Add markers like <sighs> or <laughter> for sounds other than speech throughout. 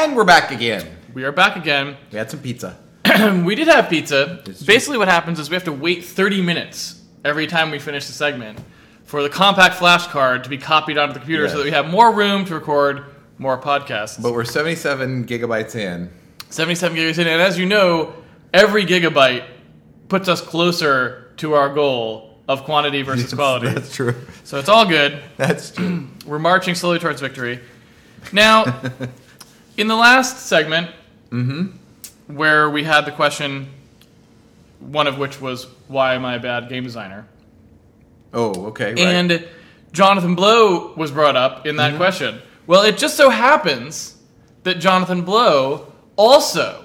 And we're back again. We are back again. We had some pizza. <clears throat> we did have pizza. It's. Basically, what happens is we have to wait 30 minutes every time we finish the segment for the compact flash card to be copied onto the computer Yes. so that we have more room to record more podcasts. But we're 77 gigabytes in. 77 gigabytes in, and as you know, every gigabyte puts us closer to our goal of quantity versus quality. That's true. So it's all good. That's true. <clears throat> We're marching slowly towards victory. Now, <laughs> in the last segment, Mm-hmm. where we had the question, one of which was, "Why am I a bad game designer?" oh, okay. Right. And Jonathan Blow was brought up in Mm-hmm. that question. Well, it just so happens that Jonathan Blow also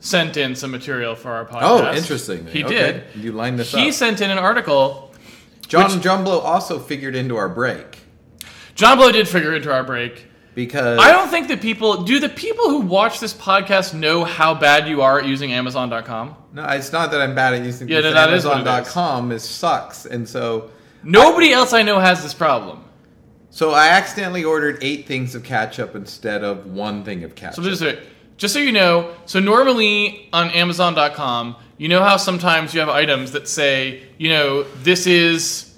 sent in some material for our podcast. oh, interesting. He Okay. did. You lined this He up. sent in an article. John which- John Blow also figured into our break John Blow did figure into our break. Because I don't think that people do the people who watch this podcast know how bad you are at using Amazon.com. No, it's not that I'm bad at using Yeah, no, that is what it is. Amazon.com is sucks, and so Nobody else I know has this problem. so I accidentally ordered eight things of ketchup instead of one thing of ketchup. So just so, just so you know, so normally on Amazon.com, you know how sometimes you have items that say, you know, this is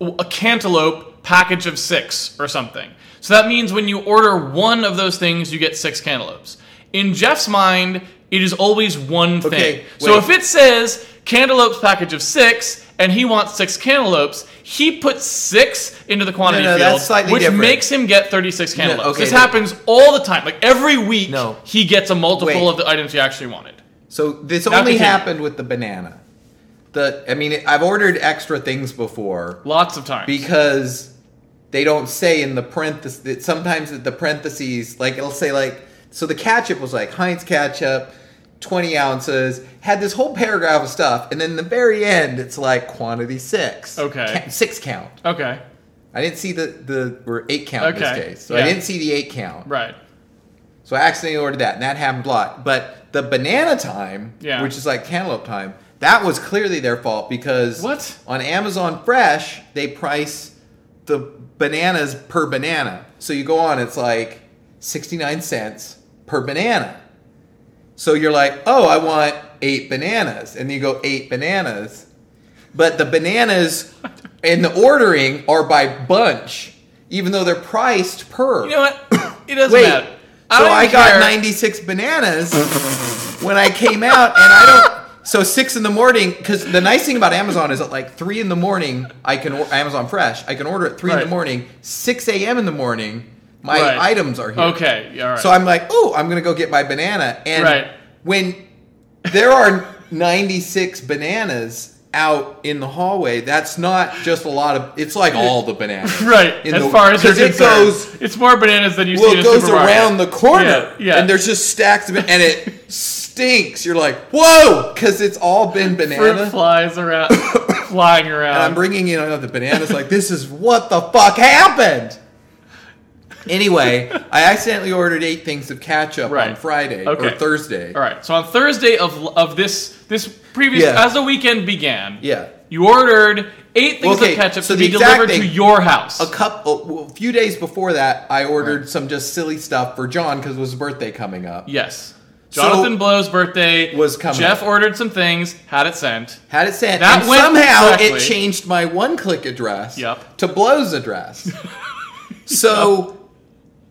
a cantaloupe package of six or something. So that means when you order one of those things, you get six cantaloupes. In Jeff's mind, it is always one thing. Okay, so if it says cantaloupes package of six and he wants six cantaloupes, he puts six into the quantity No, no, field, which different. makes him get 36 cantaloupes. okay, this no. happens all the time. Like every week, No. he gets a multiple Wait. of the items he actually wanted. So this only continue. happened with the banana. The I mean, I've ordered extra things before Lots of times. because they don't say in the parentheses. that Sometimes the parentheses, like it'll say like, so the ketchup was like Heinz ketchup, twenty ounces, had this whole paragraph of stuff, and then the very end, it's like quantity six. Okay. Six count. okay, I didn't see the the or eight count in this case, so I didn't see the eight count. right. So I accidentally ordered that, and that happened a lot. But the banana time, Yeah. which is like cantaloupe time, that was clearly their fault because What? on Amazon Fresh they price the bananas per banana. So you go on, it's like sixty nine cents per banana. So you're like, oh, I want eight bananas, and you go eight bananas, but the bananas <laughs> in the ordering are by bunch, even though they're priced per. You know what? <coughs> It doesn't Wait. matter. So I even got 96 bananas <laughs> when I came out, and I don't. So six in the morning, because the nice thing about Amazon is at like three in the morning, I can or- Amazon Fresh. I can order at three in Right. the morning. Six a.m. in the morning, my Right. items are here. Okay, all right. So I'm like, oh, I'm gonna go get my banana, and Right. when there are 96 bananas out in the hallway, that's not just a lot of. It's like all the bananas, <laughs> right. in As the- far as 'cause it concerned, goes it's more bananas than you well, see in it a goes supermarket. around the corner, Yeah, yeah. and there's just stacks of it, and it <laughs> stinks. You're like, whoa, because it's all been fruit flies around, <coughs> flying around. And I'm bringing you know the bananas. Like this is what the fuck happened. Anyway, I accidentally ordered eight things of ketchup on Friday Okay. or Thursday. All right. So on Thursday of of this this previous Yeah. as the weekend began, Yeah. you ordered eight things Okay, of ketchup so to be delivered to your house. A couple, a few days before that, I ordered Right. some just silly stuff for John because it was his birthday coming up. Yes. So- Jonathan Blow's birthday Was coming Jeff ordered some things, had it sent. Had it sent, That and went somehow correctly. it changed my one-click address Yep. to Blow's address. <laughs> so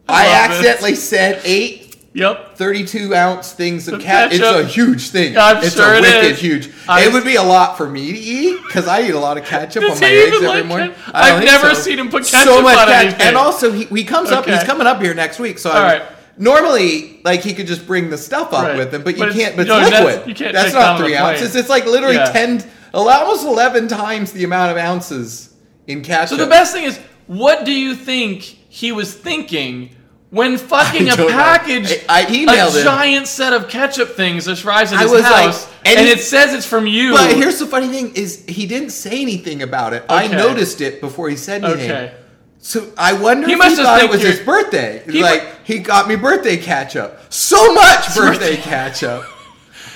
I, I accidentally sent eight Yep. 32 ounce things of cat. It's a huge thing. I'm it's sure a it wicked is. huge. I- it would be a lot for me to eat because I eat a lot of ketchup on my eggs every like morning. I I've never so. seen him put ketchup so much on ketchup. anything. And also, he, he comes up. He's coming up here next week. So All I'm- right. Normally, like he could just bring the stuff up Right. with him, but you But can't. But no, it's that's- liquid. you can't That's not three ounces. It's like literally Yeah. ten, almost eleven times the amount of ounces in ketchup. So the best thing is, what do you think he was thinking when <laughs> fucking a package, I- I emailed a him. giant set of ketchup things arrives at his was like- house, and and, he- it says it's from you? But here's the funny thing: is he didn't say anything about it. I noticed it before he said anything. okay. So I wonder He if must he thought it was his birthday. He like he got me birthday ketchup. So much birthday <laughs> ketchup.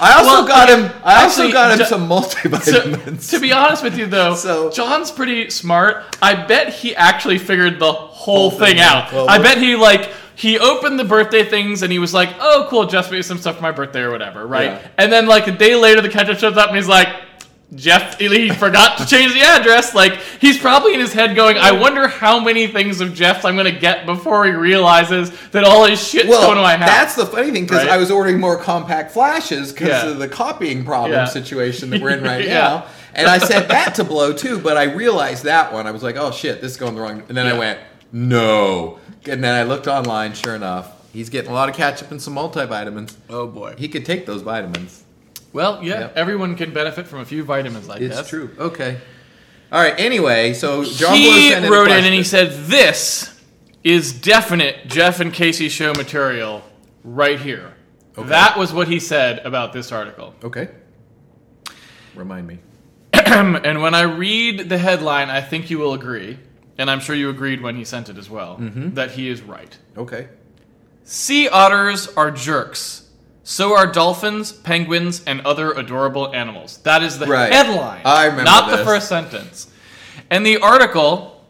I also Well, got him. I also got him Jo- some multivitamins. to be honest with you, though, <laughs> So- John's pretty smart. I bet he actually figured the whole, Whole thing thing out. Well, I bet he like he opened the birthday things and he was like, "Oh, cool, Jeff made some stuff for my birthday or whatever," right? Yeah. And then like a day later, the ketchup shows up and he's like. Jeff, he forgot to change the address. Like he's probably in his head going, "I wonder how many things of Jeff's I'm gonna get before he realizes that all his shit's Well, going to my house." that's the funny thing because Right? I was ordering more compact flashes because Yeah. of the copying problem Yeah. situation that we're in right <laughs> Yeah. now. And I sent that to Blow too, but I realized that one. I was like, oh shit, this is going the wrong. And then I went, no. And then I looked online. Sure enough, he's getting a lot of ketchup and some multivitamins. oh boy. He could take those vitamins. Well, yeah, Yep. everyone can benefit from a few vitamins like that. It's true. Okay. All right. Anyway, so John he wrote in and he said, "This is definite Jeff and Casey show material right here." Okay. That was what he said about this article. Okay. Remind me. <clears throat> and when I read the headline, I think you will agree, and I'm sure you agreed when he sent it as well, Mm-hmm. that he is right. Okay. Sea otters are jerks. So are dolphins, penguins, and other adorable animals. That is the Right. headline. I remember Not the this. first sentence. And the article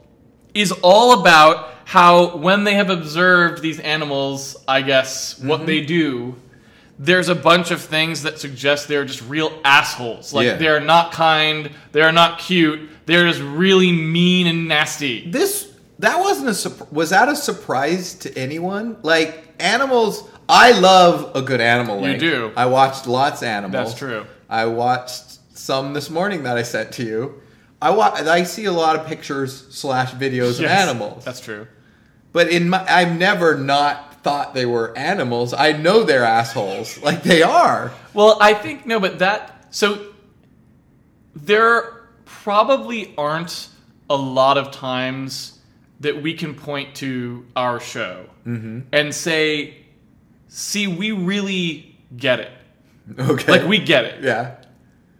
is all about how when they have observed these animals, I guess, what Mm-hmm. they do, there's a bunch of things that suggest they're just real assholes. Like Yeah. they're not kind, they're not cute, they're just really mean and nasty. this that wasn't a was that a surprise to anyone? Like animals i love a good animal You do. i watched lots of animals. That's true. i watched some this morning that i sent to you. I wa- i see a lot of pictures slash videos of animals. That's true. but in my i've never not thought they were animals. I know they're assholes. Like they are. Well, I think no, but that so there probably aren't a lot of times that we can point to our show and say, "See, we really get it. okay Like we get it." yeah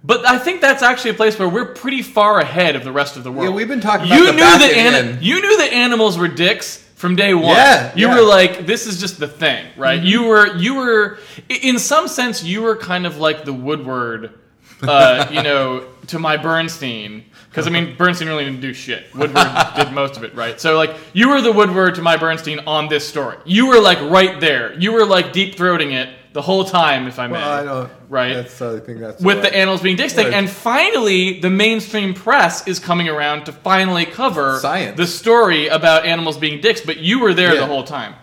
But I think that's actually a place where we're pretty far ahead of the rest of the world. Yeah, we've been talking you about the knew that ani- you knew that animals were dicks from day one. Yeah, you yeah. were like, this is just the thing, right? Mm-hmm. You were you were in some sense you were kind of like the Woodward, uh, you know, to my Bernstein. Because I mean, Bernstein really didn't do shit. Woodward <laughs> did most of it, right? So like, you were the Woodward to my Bernstein on this story. You were like right there. You were like deep throating it the whole time, if I may. well, i don't Right. that's i think that's with right. the animals being dicks thing. And finally, the mainstream press is coming around to finally cover Science. the story about animals being dicks, but you were there Yeah. the whole time.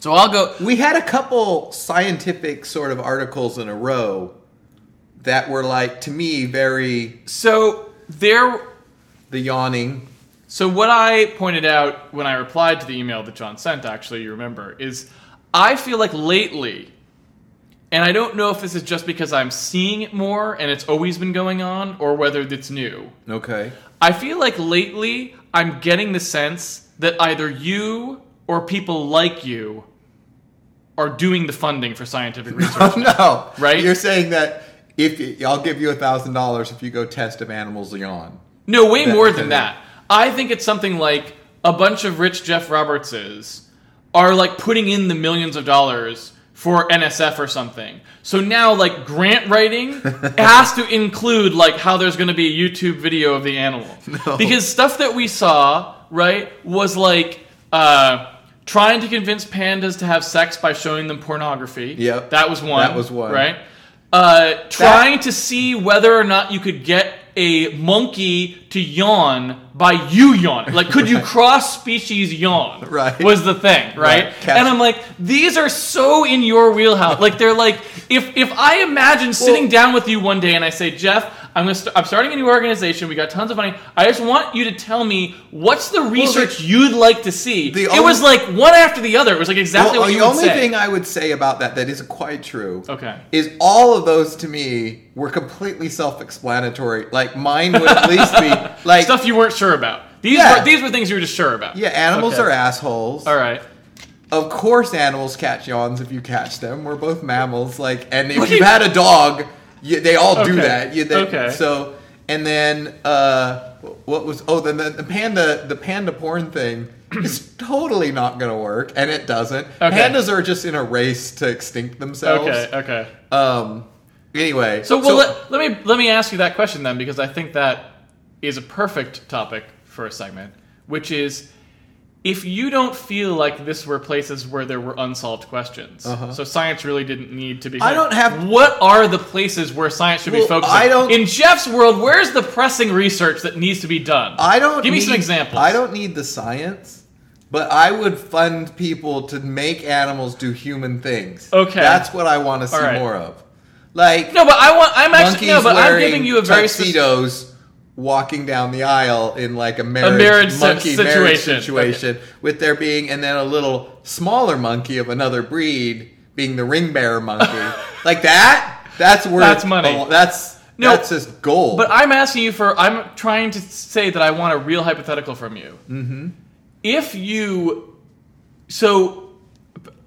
So I'll go. We had a couple scientific sort of articles in a row that were like to me very So there. the yawning. So what I pointed out when I replied to the email that John sent, actually, you remember, is I feel like lately, and I don't know if this is just because I'm seeing it more and it's always been going on, or whether it's new. Okay. I feel like lately I'm getting the sense that either you or people like you are doing the funding for scientific <laughs> research. Oh no! Right? You're saying that if I'll give you a thousand dollars if you go test if animals yawn. No, way That- more than that. I think it's something like a bunch of rich Jeff Robertses are like putting in the millions of dollars for NSF or something. So now like grant writing <laughs> has to include like how there's going to be a YouTube video of the animal. <laughs> No. Because stuff that we saw, right, was like uh trying to convince pandas to have sex by showing them pornography. Yep. That was one. That was one. Right? Uh, trying to see whether or not you could get a monkey to yawn by you yawn. Like, could you <laughs> cross species yawn? Right. Was the thing, right? Right. And I'm like, these are so in your wheelhouse. Like, they're like, if if I imagine sitting Well- down with you one day and I say, Jeff, I'm gonna st- I'm starting a new organization. We got tons of money. I just want you to tell me what's the research you'd like to see. the it was like one after the other. It was like exactly well, what the you would only say. thing I would say about that that isn't quite true. Okay. Is all of those to me were completely self-explanatory. Like mine would at least be <laughs> like Stuff you weren't sure about. These Yeah. were these were things you were just sure about. yeah, animals Okay. are assholes. All right. Of course, animals catch yawns if you catch them. We're both mammals. Like, and if you've you- had a dog, you, they all do Okay. that. You, they, Okay. So, and then uh, what was? Oh, then the, the panda, the panda porn thing <clears throat> is totally not going to work, and it doesn't. Okay. Pandas are just in a race to extinct themselves. Okay. Okay. Um. Anyway, So well, let, let me let me ask you that question then, because I think that is a perfect topic for a segment, which is if you don't feel like this were places where there were unsolved questions, Uh-huh. so science really didn't need to be. I don't have- What are the places where science should Well, be focused? I don't- In Jeff's world, where's the pressing research that needs to be done? I don't Give me some examples. I don't need the science, but I would fund people to make animals do human things. Okay. That's what I want to see right. more of. Like No, but I want. I'm actually no, but I'm giving you a very specific. Walking down the aisle in like a marriage, marriage si- monkey marriage situation. situation with there being and then a little smaller monkey of another breed being the ring bearer monkey <laughs> like that that's worth That's money. a- that's No, that's just gold But I'm asking you for. I'm trying to say that I want a real hypothetical from you. Mm-hmm. If you, so,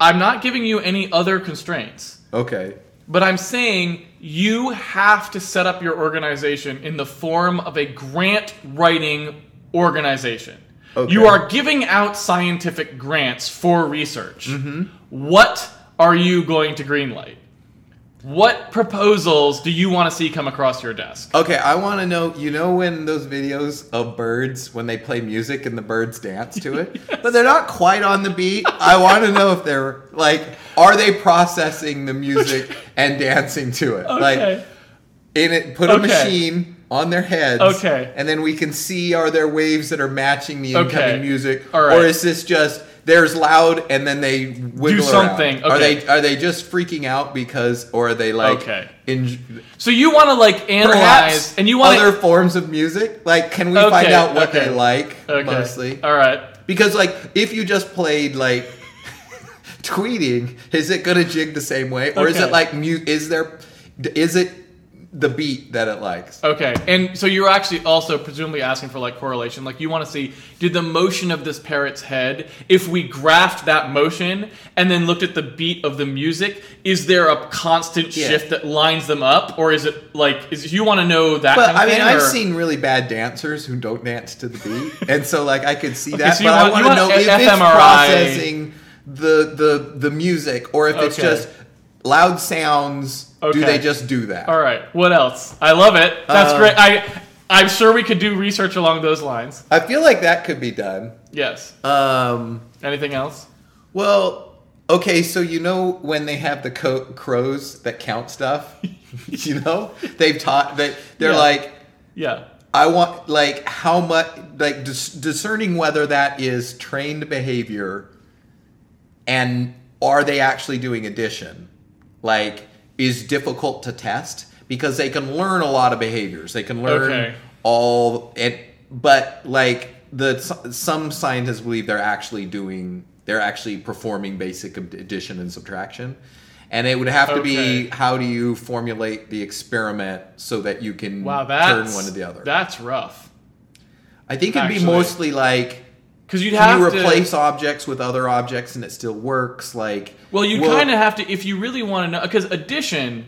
I'm not giving you any other constraints, okay but I'm saying you have to set up your organization in the form of a grant writing organization. Okay. You are giving out scientific grants for research. Mm-hmm. What are you going to greenlight? What proposals do you want to see come across your desk? Okay, I want to know. You know when those videos of birds when they play music and the birds dance to it, <laughs> but they're not quite on the beat. I want to know if they're like, are they processing the music and dancing to it? Like, Okay. in it, put a Okay. machine on their heads. Okay. and then we can see are there waves that are matching the incoming Okay. music, right. or is this just there's loud and then they wiggle something. Around? Are they are they just freaking out because, or are they like Okay. in, So you want to like analyze, Perhaps and you want other forms of music. Like, can we Okay, find out what okay. they like okay. mostly? All right. Because like, if you just played like <laughs> tweeting, is it gonna jig the same way, or is it like mute? Is there? Is it the beat that it likes? Okay, and so you're actually also presumably asking for like correlation. Like you want to see did the motion of this parrot's head, if we graphed that motion and then looked at the beat of the music, is there a constant Yeah. shift that lines them up, or is it like is you want to know that? But kind of I mean, thing, I've or- seen really bad dancers who don't dance to the beat, <laughs> and so like I could see Okay, that. so but I want- want to know want if a- it's processing the the the music, or if it's just loud sounds. Do they just do that? All right, what else? I love it. That's Uh, great. I I'm sure we could do research along those lines. I feel like that could be done. Yes. Um, Anything else? well, okay, so you know when they have the co- crows that count stuff, <laughs> you know, they've taught that they're Yeah. like, Yeah. I want like how much like dis- discerning whether that is trained behavior and are they actually doing addition like is difficult to test because they can learn a lot of behaviors. They can learn Okay. all and but like the some scientists believe they're actually doing they're actually performing basic addition and subtraction. And it would have to be how do you formulate the experiment so that you can Wow, turn one to the other? That's rough. I think it'd be mostly like Because you'd have you to replace objects with other objects and it still works? Like Well, you kind of have to if you really want to know because addition,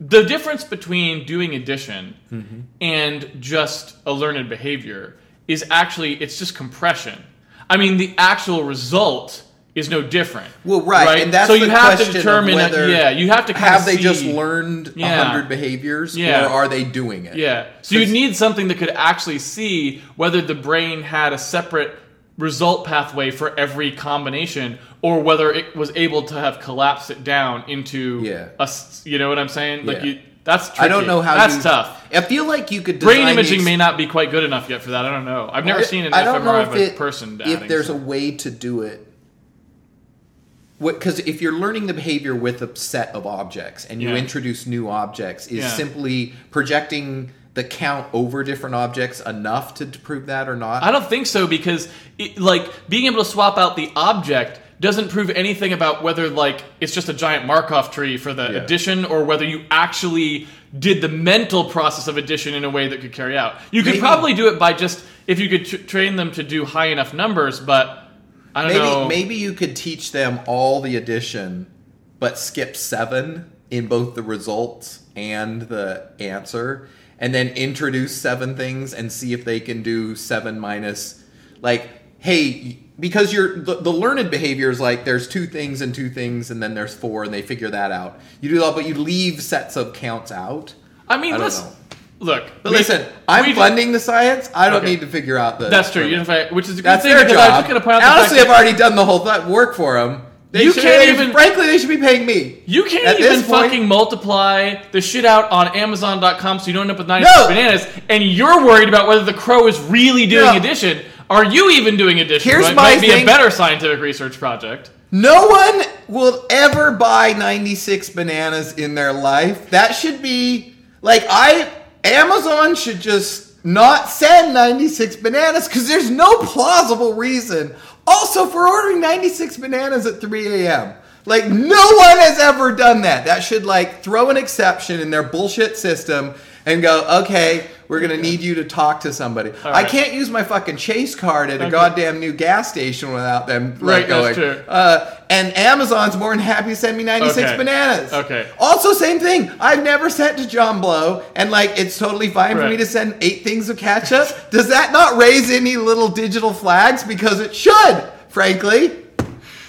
the difference between doing addition Mm-hmm. and just a learned behavior is actually it's just compression. I mean, the actual result is no different. well, right, and that's so the you have to determine. whether yeah, you have to have they see, just learned a Yeah. hundred behaviors, Yeah. or are they doing it? Yeah. So you need something that could actually see whether the brain had a separate result pathway for every combination or whether it was able to have collapsed it down into Yeah. a you know what I'm saying? Like Yeah. you that's tricky. I don't know how That's you, tough. I feel like you could Brain imaging these- may not be quite good enough yet for that. I don't know. I've never I- seen an I don't know fMRI if of a it- person if there's a way to do it. Because if you're learning the behavior with a set of objects and you Yeah. introduce new objects, is simply projecting the count over different objects enough to, to prove that or not? I don't think so because it, like being able to swap out the object doesn't prove anything about whether like it's just a giant Markov tree for the Yeah. addition or whether you actually did the mental process of addition in a way that could carry out. You could Maybe- probably do it by just if you could tr- train them to do high enough numbers, but I don't maybe know. maybe you could teach them all the addition, but skip seven in both the results and the answer, and then introduce seven things and see if they can do seven minus, like, hey, because you're the, the learned behavior is like there's two things and two things and then there's four and they figure that out. You do that, but you leave sets of counts out. I mean, I let's know. look. But we- listen, I'm funding the science. I don't Okay. need to figure out the. That's true. Which is a good That's thing their job. I was just going to point out the Honestly, I've already done the whole th- work for them. They You should- can't even- Frankly, they should be paying me. you can't At even point- fucking multiply the shit out on Amazon.com so you don't end up with 96 No. bananas, and you're worried about whether the crow is really doing No. addition. Are you even doing addition? Here's It my might be a better scientific research project. No one will ever buy 96 bananas in their life. That should be like I Amazon should just not send 96 bananas because there's no plausible reason. Also, for ordering 96 bananas at 3 a.m. Like no one has ever done that. That should like throw an exception in their bullshit system and go, okay, we're gonna need you to talk to somebody. I right. can't use my fucking Chase card at a Okay. goddamn new gas station without them like, Right, going. that's true. Uh, and Amazon's more than happy to send me 96 Okay. bananas. Okay. Also, same thing. I've never sent to John Blow, and like it's totally fine for Right. me to send eight things of ketchup. Does that not raise any little digital flags? Because it should, frankly.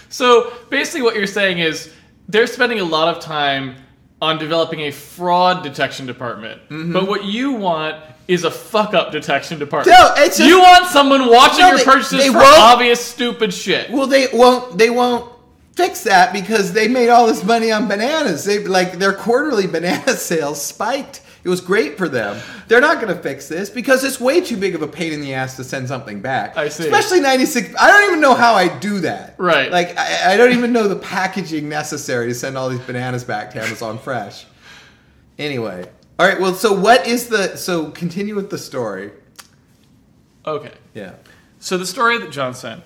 So basically, what you're saying is they're spending a lot of time on developing a fraud detection department, Mm-hmm. but what you want is a fuck up detection department. No, it's just- you want someone watching No, your they- purchases they for obvious stupid shit. Well, they won't. They won't fix that because they made all this money on bananas. They like their quarterly banana <laughs> sales spiked. It was great for them. They're not going to fix this because it's way too big of a pain in the ass to send something back. I see. Especially 96. I don't even know how I do that. Right. Like, I, I don't even know the packaging necessary to send all these bananas back to Amazon Fresh. Anyway. All right. Well, so what is the. So continue with the story. Okay. Yeah. So the story that John sent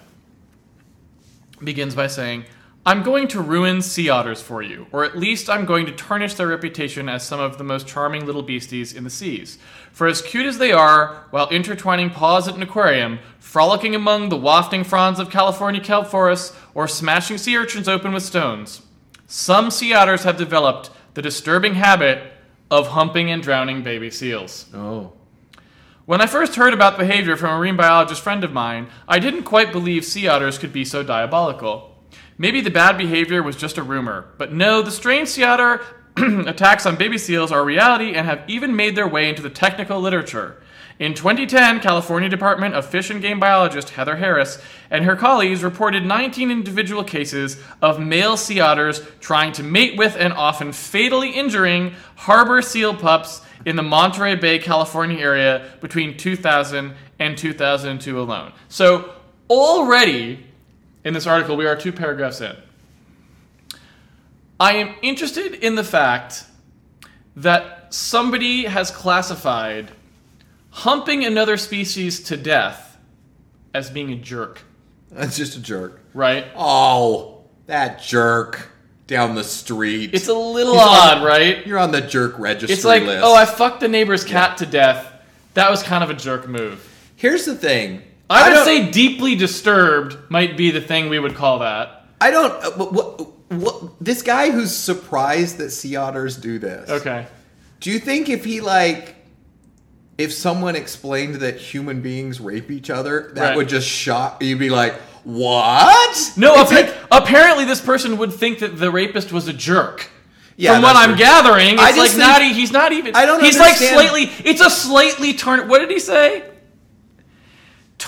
begins by saying, I'm going to ruin sea otters for you, or at least I'm going to tarnish their reputation as some of the most charming little beasties in the seas. For as cute as they are, while intertwining paws at an aquarium, frolicking among the wafting fronds of California kelp forests, or smashing sea urchins open with stones, some sea otters have developed the disturbing habit of humping and drowning baby seals. Oh. When I first heard about behavior from a marine biologist friend of mine, I didn't quite believe sea otters could be so diabolical. Maybe the bad behavior was just a rumor, but no, the strange sea otter <clears throat> attacks on baby seals are a reality and have even made their way into the technical literature. In 2010, California Department of Fish and Game biologist Heather Harris and her colleagues reported 19 individual cases of male sea otters trying to mate with and often fatally injuring harbor seal pups in the Monterey Bay, California area between 2000 and 2002 alone. So, already in this article, we are two paragraphs in. I am interested in the fact that somebody has classified humping another species to death as being a jerk, That's just a jerk. right? Oh, that jerk down the street. It's a little He's on- odd, right? You're on the jerk registry It's like, list. oh, I fucked the neighbor's cat to death. That was kind of a jerk move. Here's the thing. I would don't- say deeply disturbed might be the thing we would call that. I don't. Uh, what, what, what, this guy who's surprised that sea otters do this. Okay. Do you think if he like, if someone explained that human beings rape each other, that Right. would just shock? You'd be like, what? No, appa- like- apparently this person would think that the rapist was a jerk. Yeah, From what I'm true. gathering, it's I like think- not. He's not even. I don't He's like slightly. It's a slightly turn. What did he say?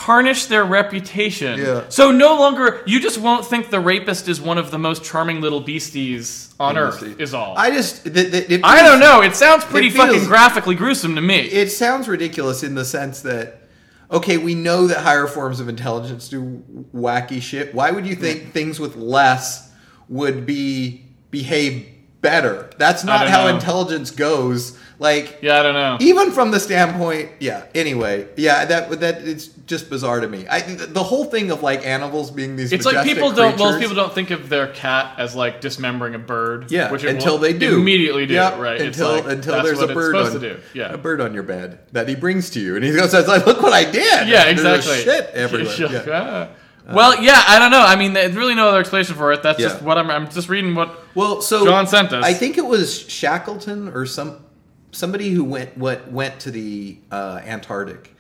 Tarnish their reputation. Yeah. So no longer you just won't think the rapist is one of the most charming little beasties on earth. Is all. I just. The, the, it I don't know. It sounds pretty feels- fucking graphically gruesome to me. It sounds ridiculous in the sense that, okay, we know that higher forms of intelligence do wacky shit. Why would you think things with less would be behave better? That's not how know. intelligence goes. Like, yeah, I don't know. even from the standpoint, yeah. Anyway, yeah, that that it's just bizarre to me. I the whole thing of like animals being these It's like people don't. Most people don't think of their cat as like dismembering a bird. Yeah, which until they do immediately do. Yep, right? Until like, until there's a bird on. Yeah. a bird on your bed that he brings to you, and he goes, like, "Look what I did!" Yeah, There's exactly. Shit <laughs> everywhere. Yeah. "Ah." Well, yeah, I don't know. I mean, there's really no other explanation for it. That's Yeah. just what I'm. I'm just reading what. Well, so John sent us. I think it was Shackleton or some somebody who went what went to the uh, Antarctic,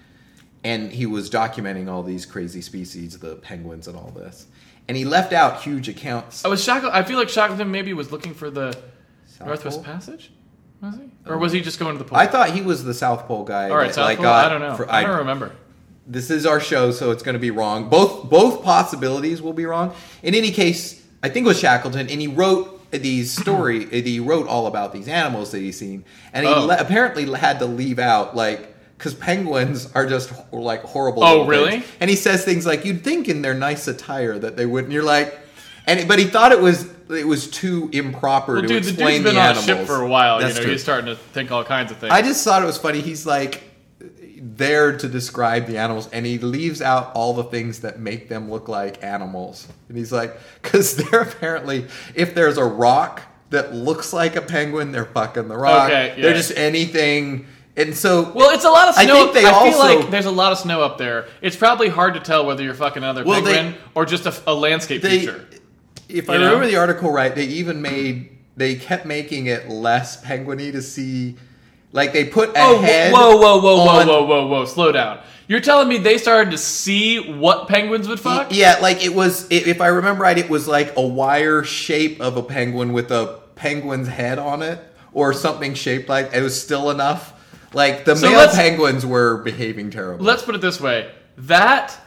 and he was documenting all these crazy species, the penguins and all this, and he left out huge accounts. I was Shackle. I feel like Shackleton maybe was looking for the South Northwest Pole? Passage. Was he? Or was he just going to the pole? I thought he was the South Pole guy. All right, South like, Pole? I don't know. for- I don't remember. this is our show, so it's going to be wrong. Both both possibilities will be wrong. In any case, I think it was Shackleton, and he wrote these <clears throat> story. he wrote all about these animals that he's seen, and he Oh. le- apparently had to leave out like because penguins are just like horrible. Oh, really? things. And he says things like, "You'd think in their nice attire that they wouldn't." You're like, and but he thought it was it was too improper Well, to dude, the explain dude's been the on animals. a ship for a while. That's you know, true. he's starting to think all kinds of things. I just thought it was funny. He's like there to describe the animals, and he leaves out all the things that make them look like animals. And he's like, <laughs> because they're apparently, if there's a rock that looks like a penguin, they're fucking the rock. Okay, yeah. They're just anything. And so, well, it's a lot of snow. I think they I feel also- like there's a lot of snow up there. It's probably hard to tell whether you're fucking another Well, they- penguin or just a, a landscape they, feature. if I know? remember the article right, they even made they kept making it less penguiny to see. Like they put a Oh, head. whoa, whoa, whoa, whoa, on- whoa, whoa, whoa! Slow down. You're telling me they started to see what penguins would fuck? Yeah, like it was. If I remember right, it was like a wire shape of a penguin with a penguin's head on it, or something shaped like. It was still enough. Like the So male penguins were behaving terribly. Let's put it this way: that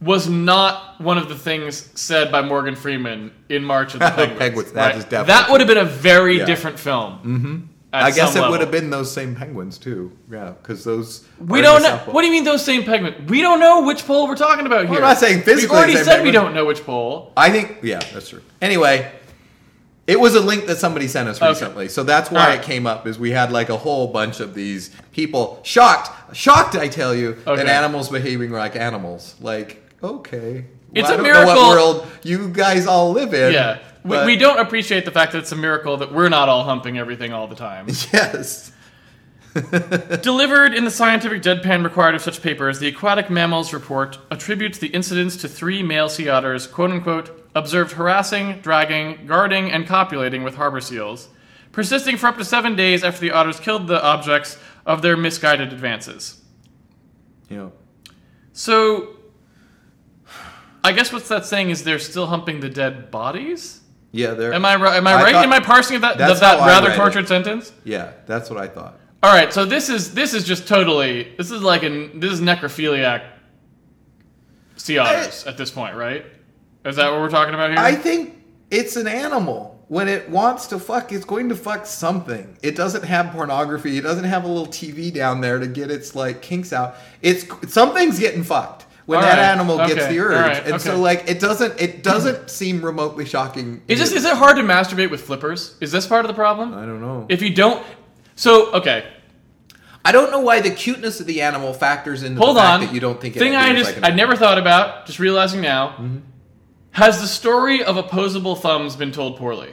was not one of the things said by Morgan Freeman in March of the <laughs> Penguins. Penguins, that right? definitely that would have been a very Yeah. different film. Mm-hmm. I guess it would have been those same penguins too. Yeah, because those. We don't know. What do you mean those same penguins? We don't know which pole we're talking about here. I'm not saying physically We already said we don't know which pole. I think. Yeah, that's true. Anyway. It was a link that somebody sent us Okay. recently, so that's why Alright. it came up. Is we had like a whole bunch of these people shocked, shocked. I tell you that animals behaving like animals. Like, okay, It's I a don't know miracle- what world you guys all live in. Yeah, but- we don't appreciate the fact that it's a miracle that we're not all humping everything all the time. <laughs> Yes, <laughs> Delivered in the scientific deadpan required of such papers, the Aquatic Mammals Report attributes the incidents to three male sea otters, quote unquote, observed harassing, dragging, guarding, and copulating with harbor seals, persisting for up to seven days after the otters killed the objects of their misguided advances. you know. So, I guess what's that saying is they're still humping the dead bodies? Yeah, there. Am I right? Am I, I right thought- in my parsing of that, of that rather read it. tortured sentence? Yeah, that's what I thought. All right, so this is this is just totally this is like an this is necrophiliac sea otters at this point, right? Is that what we're talking about here? I think it's an animal. When it wants to fuck, it's going to fuck something. It doesn't have pornography. It doesn't have a little TV down there to get its like kinks out. It's something's getting fucked when All that right, animal gets okay, the urge. right, and so like it doesn't it doesn't <clears throat> seem remotely shocking. is this is it hard to masturbate with flippers? Is this part of the problem? I don't know. If you don't, so okay, I don't know why the cuteness of the animal factors into hold the fact on. that you don't think it thing I just like I never thought about, just realizing now. Mm-hmm. Has the story of opposable thumbs been told poorly?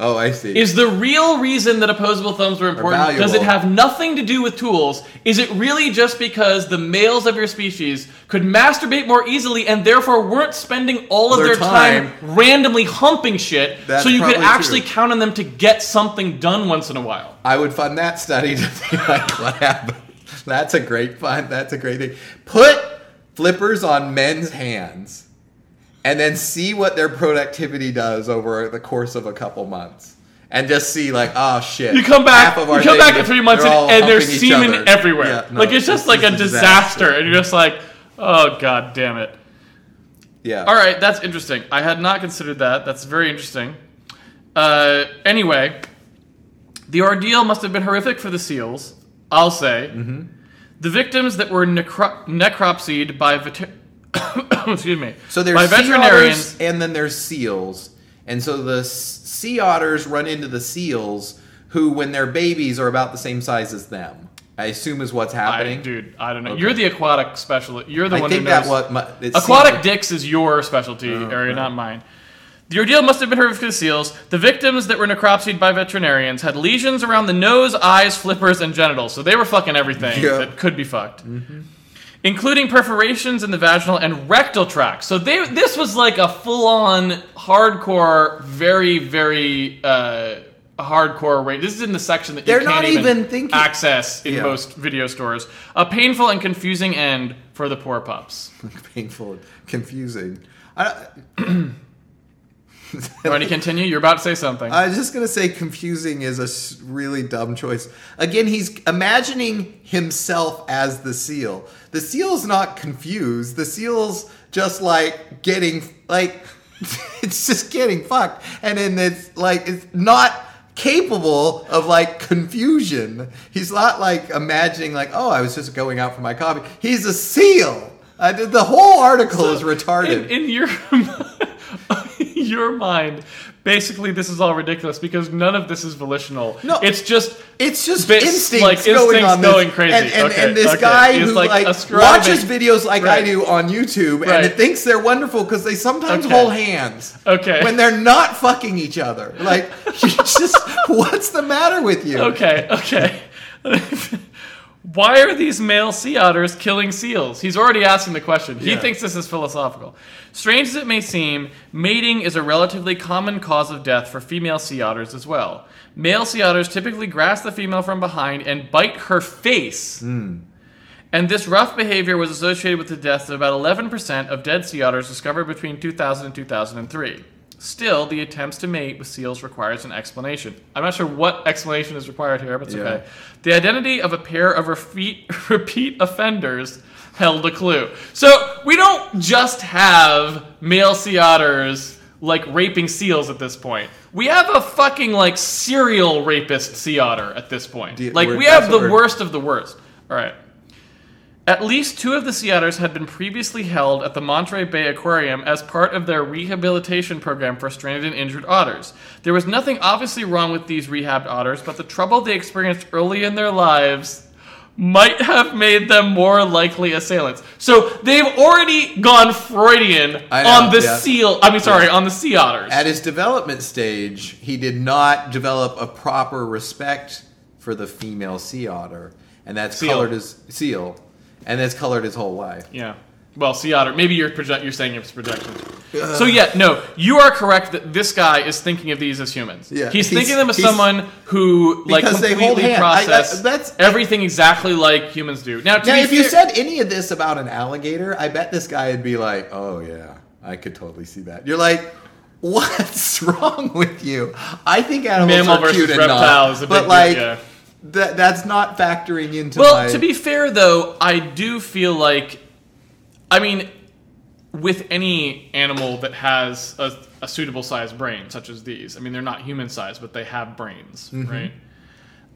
Oh, I see. Is the real reason that opposable thumbs were important does it have nothing to do with tools? Is it really just because the males of your species could masturbate more easily and therefore weren't spending all of Their their, time, time. randomly humping shit That's so you could probably actually true. count on them to get something done once in a while? I would fund that study to be <laughs> like, what happened? That's a great fun. That's a great thing. Put flippers on men's hands and then see what their productivity does over the course of a couple months. And just see, like, oh shit. You come back, you come back in three months they're and, and there's semen other. everywhere. Yeah, no, like it's just like a just disaster. and you're just like, oh god damn it. Yeah. All right, that's interesting. I had not considered that. That's very interesting. Uh, anyway, the ordeal must have been horrific for the seals. I'll say. Mm-hmm. The victims that were necro- necropsied by <coughs> excuse me So there's veterinarians. otters and then there's seals. And so the s- sea otters run into the seals who, when they're babies, are about the same size as them. I assume is what's I, happening. dude, I don't know. Okay. You're the aquatic specialist. You're the I one think who knows. that what it Aquatic seems- dicks is your specialty Oh, area, right. not mine. The ordeal must have been horrific for the seals. The victims that were necropsied by veterinarians had lesions around the nose, eyes, flippers, and genitals. So they were fucking everything Yeah. that could be fucked. Mm-hmm. Including perforations in the vaginal and rectal tract. So they, this was like a full-on, hardcore, very, very uh, hardcore rate. This is in the section that They're you can't not even, even thinking- access in Yeah. most video stores. A painful and confusing end for the poor pups. <laughs> painful, and confusing. I, <clears throat> Going to continue? You're about to say something. I was just gonna say confusing is a really dumb choice. Again, he's imagining himself as the seal. The seal's not confused. The seal's just like getting like <laughs> it's just getting fucked, and then it's like it's not capable of like confusion. He's not like imagining like oh I was just going out for my coffee. He's a seal. I did, the whole article is retarded. in, in your <laughs> <laughs> your mind, basically, this is all ridiculous because none of this is volitional. No. it's just It's just Bits, instincts like, going instincts on this. going crazy. And, and, Okay, and this okay. guy He's, who like, like, watches videos like I do on YouTube Right. and it thinks they're wonderful because they sometimes Okay. hold hands. Okay. When they're not fucking each other. Like <laughs> just what's the matter with you? okay. Okay. <laughs> Why are these male sea otters killing seals? He's already asking the question. He Yeah. thinks this is philosophical. Strange as it may seem, mating is a relatively common cause of death for female sea otters as well. Male sea otters typically grasp the female from behind and bite her face. Hmm. And this rough behavior was associated with the deaths of about 11% of dead sea otters discovered between 2000 and 2003. Still, the attempts to mate with seals requires an explanation. I'm not sure what explanation is required here, but it's Yeah. okay. The identity of a pair of repeat, <laughs> repeat offenders held a clue. So we don't just have male sea otters like raping seals at this point. We have a fucking like serial rapist sea otter at this point. You- like we're- have the worst of the worst. All right. At least two of the sea otters had been previously held at the Monterey Bay Aquarium as part of their rehabilitation program for stranded and injured otters. There was nothing obviously wrong with these rehabbed otters, but the trouble they experienced early in their lives might have made them more likely assailants. So they've already gone Freudian know, on the yeah. seal. I mean, sorry, on the sea otters. At his development stage, he did not develop a proper respect for the female sea otter. And that's Seal. colored his seal. And that's colored his whole life. Yeah. Well, sea otter. Maybe you're project. You're saying it's projections. So yeah, no, you are correct that this guy is thinking of these as humans. Yeah, he's, he's- thinking of them as he's- someone who like Because they completely hand. I- I- process that's- everything exactly like humans do. Now, to Now, be if you fair- said any of this about an alligator, I bet this guy would be like, "Oh yeah, I could totally see that." You're like, "What's <laughs> wrong with you?" I think animals Mammal are versus cute and reptile not, is a big but deal, like yeah. That that's not factoring into Well, my. to be fair though, I do feel like, I mean, with any animal that has a, a suitable sized brain, such as these, I mean, they're not human sized, but they have brains, Mm-hmm. right?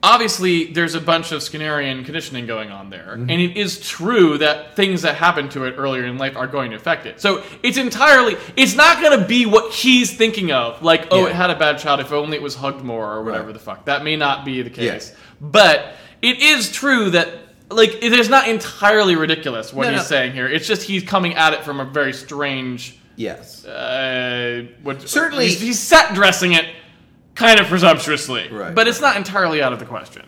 Obviously, there's a bunch of Skinnerian conditioning going on there, Mm-hmm. and it is true that things that happen to it earlier in life are going to affect it. So it's entirely, it's not going to be what he's thinking of, like, oh, Yeah. it had a bad child if only it was hugged more or whatever Right. the fuck. That may not be the Yeah. case, but it is true that like it is not entirely ridiculous what No, he's no. saying here. It's just he's coming at it from a very strange. yes, Uh, what, Certainly- he's, he's set dressing it kind of presumptuously, Right. but it's not entirely out of the question.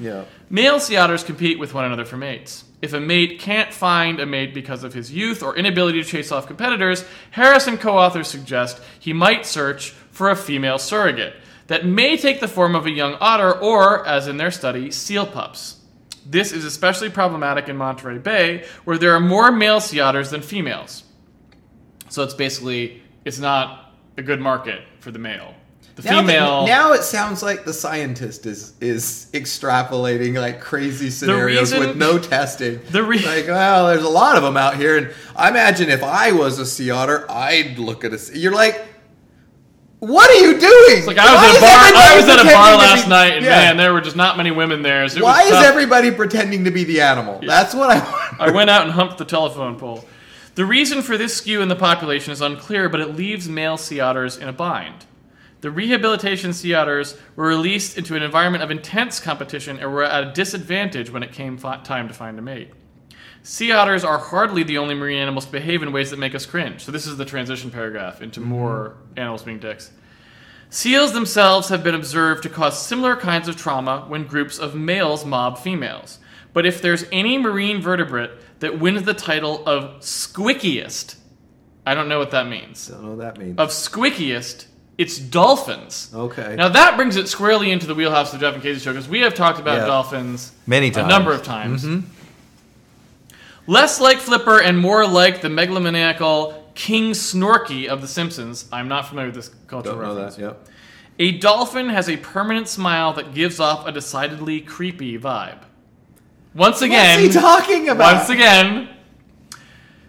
yeah, Male sea otters compete with one another for mates. If a mate can't find a mate because of his youth or inability to chase off competitors, Harris and co authors suggest he might search for a female surrogate that may take the form of a young otter or, as in their study, seal pups. This is especially problematic in Monterey Bay, where there are more male sea otters than females. So it's basically, it's not a good market for the male. The Now, female. now it sounds like the scientist is is extrapolating like crazy scenarios reason- with no testing. the re- like, well, there's a lot of them out here, and I imagine if I was a sea otter, I'd look at a. Sea. You're like, what are you doing? Like I was Why at a bar. I was at a bar last be- night, and Yeah. man, there were just not many women there. So Why is tough. everybody pretending to be the animal? That's what I. <laughs> I went out and humped the telephone pole. The reason for this skew in the population is unclear, but it leaves male sea otters in a bind. The rehabilitation sea otters were released into an environment of intense competition and were at a disadvantage when it came time to find a mate. Sea otters are hardly the only marine animals to behave in ways that make us cringe. So this is the transition paragraph into mm-hmm. more animals being dicks. Seals themselves have been observed to cause similar kinds of trauma when groups of males mob females. But if there's any marine vertebrate that wins the title of squickiest, I don't know what that means. don't know what that means. Of squickiest, it's dolphins. Okay. Now that brings it squarely into the wheelhouse of the Jeff and Casey show because we have talked about Yeah. dolphins Many times. a number of times. Mm-hmm. Less like Flipper and more like the megalomaniacal King Snorky of The Simpsons. I'm not familiar with this cultural Don't know reference. that. Yep. A dolphin has a permanent smile that gives off a decidedly creepy vibe. Once again, What's he talking about? once again,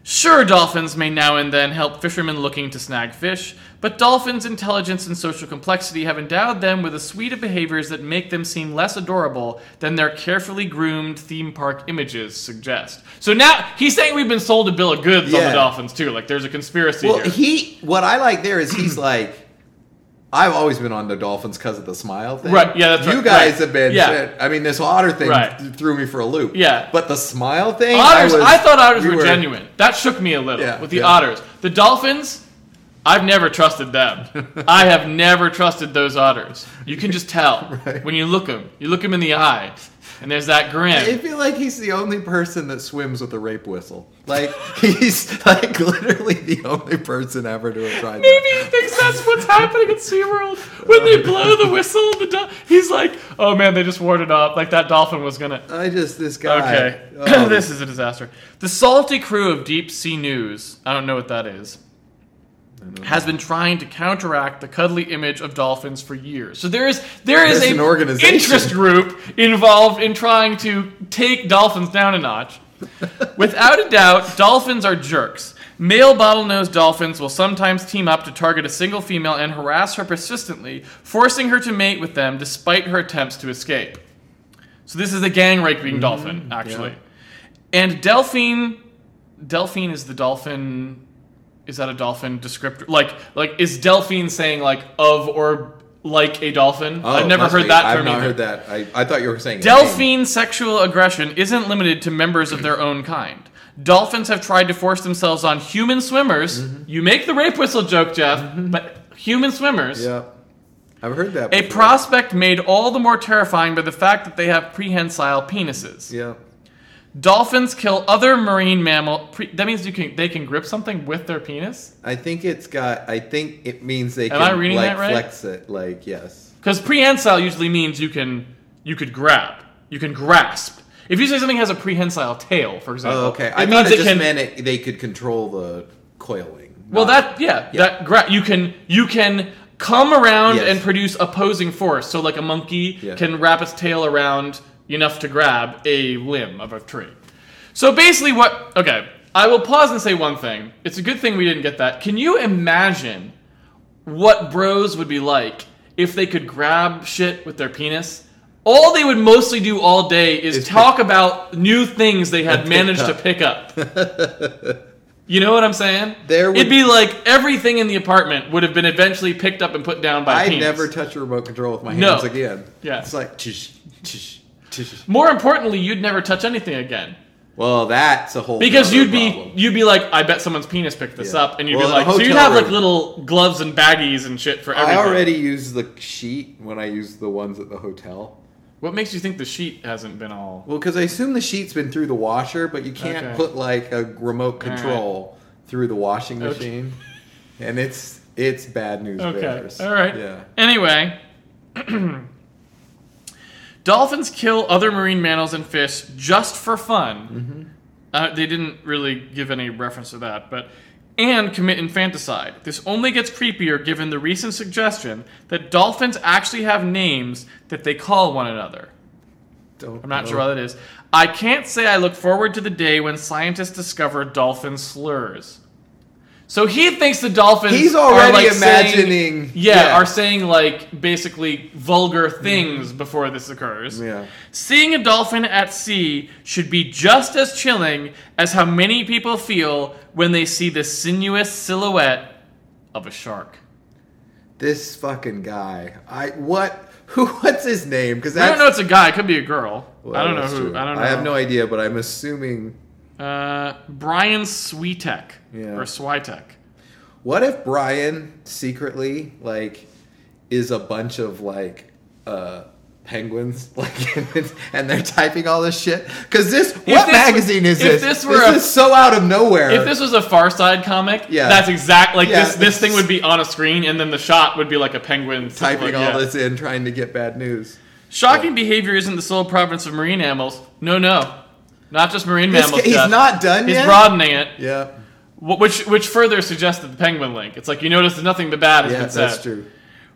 sure, dolphins may now and then help fishermen looking to snag fish, but dolphins' intelligence and social complexity have endowed them with a suite of behaviors that make them seem less adorable than their carefully groomed theme park images suggest. So now he's saying we've been sold a bill of goods on the dolphins too. Like there's a conspiracy Well, here. he. What I like there is he's <clears throat> like. I've always been on the Dolphins because of the smile thing. Right, yeah, that's you right, guys right. have been. Yeah. I mean, this otter thing Right. threw me for a loop. Yeah. but the smile thing. Otters, I, I, thought otters we were, genuine. That shook me a little Yeah, with the yeah. otters. The dolphins, I've never trusted them. <laughs> I have never trusted those otters. You can just tell <laughs> Right. when you look them. You look them in the eye, and there's that grin. I feel like he's the only person that swims with a rape whistle. Like <laughs> he's like literally the only person ever to have tried Maybe he thinks that's what's happening at SeaWorld. When they blow the whistle, the do- he's like, oh man, they just warded off. Like that dolphin was gonna. I just this guy. Okay, oh, <clears throat> this is a disaster. The salty crew of Deep Sea News, I don't know what that is, has been trying to counteract the cuddly image of dolphins for years. So there is there is There's a an organization. interest group involved in trying to take dolphins down a notch. Without a doubt, dolphins are jerks. Male bottlenose dolphins will sometimes team up to target a single female and harass her persistently, forcing her to mate with them despite her attempts to escape. So this is a gang raping mm-hmm. dolphin, actually. And Delphine, Delphine is the dolphin. Is that a dolphin descriptor? Like, like is Delphine saying like of or like a dolphin? Oh, I've never heard be. that I've term not either. heard that. I, I thought you were saying. Delphine sexual aggression isn't limited to members of their own kind. Dolphins have tried to force themselves on human swimmers. Mm-hmm. You make the rape whistle joke, Jeff, but human swimmers. Yeah, I've heard that. Before. A prospect made all the more terrifying by the fact that they have prehensile penises. Yeah. Dolphins kill other marine mammal. Pre, that means you can they can grip something with their penis. I think it's got. I think it means they Am can I reading like that right? flex it. Like yes. Because prehensile usually means you can you could grab, you can grasp. If you say something has a prehensile tail, for oh, example, Oh, okay. it I means it it just can. meant it, they could control the coiling. well, that yeah, that gra- you can you can come around Yes. and produce opposing force. So like a monkey Yeah. can wrap its tail around enough to grab a limb of a tree. So basically, what? Okay, I will pause and say one thing. It's a good thing we didn't get that. Can you imagine what bros would be like if they could grab shit with their penis? All they would mostly do all day is Is talk about new things they had managed up. to pick up. <laughs> you know what I'm saying? There would- It'd be like everything in the apartment would have been eventually picked up and put down by I penis. never touch a remote control with my No. hands again. Yeah. It's like tish, tish. <laughs> More importantly, you'd never touch anything again. Well, that's a whole Because you'd be problem. you'd be like, I bet someone's penis picked this Yeah. up, and you'd Well, be in like, so you'd hotel have like room- little gloves and baggies and shit for everything. I already use the sheet when I use the ones at the hotel. What makes you think the sheet hasn't been all? Well, because I assume the sheet's been through the washer, but you can't Okay. put like a remote control through the washing Okay. machine, and it's it's bad news Okay, bears. all right. Yeah. Anyway, <clears throat> dolphins kill other marine mammals and fish just for fun. Mm-hmm. Uh, they didn't really give any reference to that, but and commit infanticide. This only gets creepier given the recent suggestion that dolphins actually have names that they call one another. Don't I'm not know. sure what that is. I can't say I look forward to the day when scientists discover dolphin slurs. So he thinks the dolphins. He's are, already like, saying- imagining- yeah, yeah. are saying like basically vulgar things before this occurs. Yeah. Seeing a dolphin at sea should be just as chilling as how many people feel when they see the sinuous silhouette of a shark. This fucking guy. I what? Who? <laughs> What's his name? Because I don't know. It's a guy. It could be a girl. Well, I don't know who. true. I don't know. I have no idea, but I'm assuming. Uh, Brian Switek Yeah. or Switek. What if Brian secretly like is a bunch of like uh penguins <laughs> like and they're typing all this shit? Because this what this- magazine is if this? this were a- is so out of nowhere. If this was a Far Side comic, Yeah. that's exact. Like Yeah, this, this thing would be <laughs> on a screen, and then the shot would be like a penguin typing like, all yeah. this in, trying to get bad news. Shocking behavior isn't the sole province of marine animals. No, no, not just marine This mammals. guy- he's not done yet. He's yet. broadening it. Yeah. Wh- Which which further suggested the penguin link. It's like you notice that nothing but bad has Yeah, been said. that's true.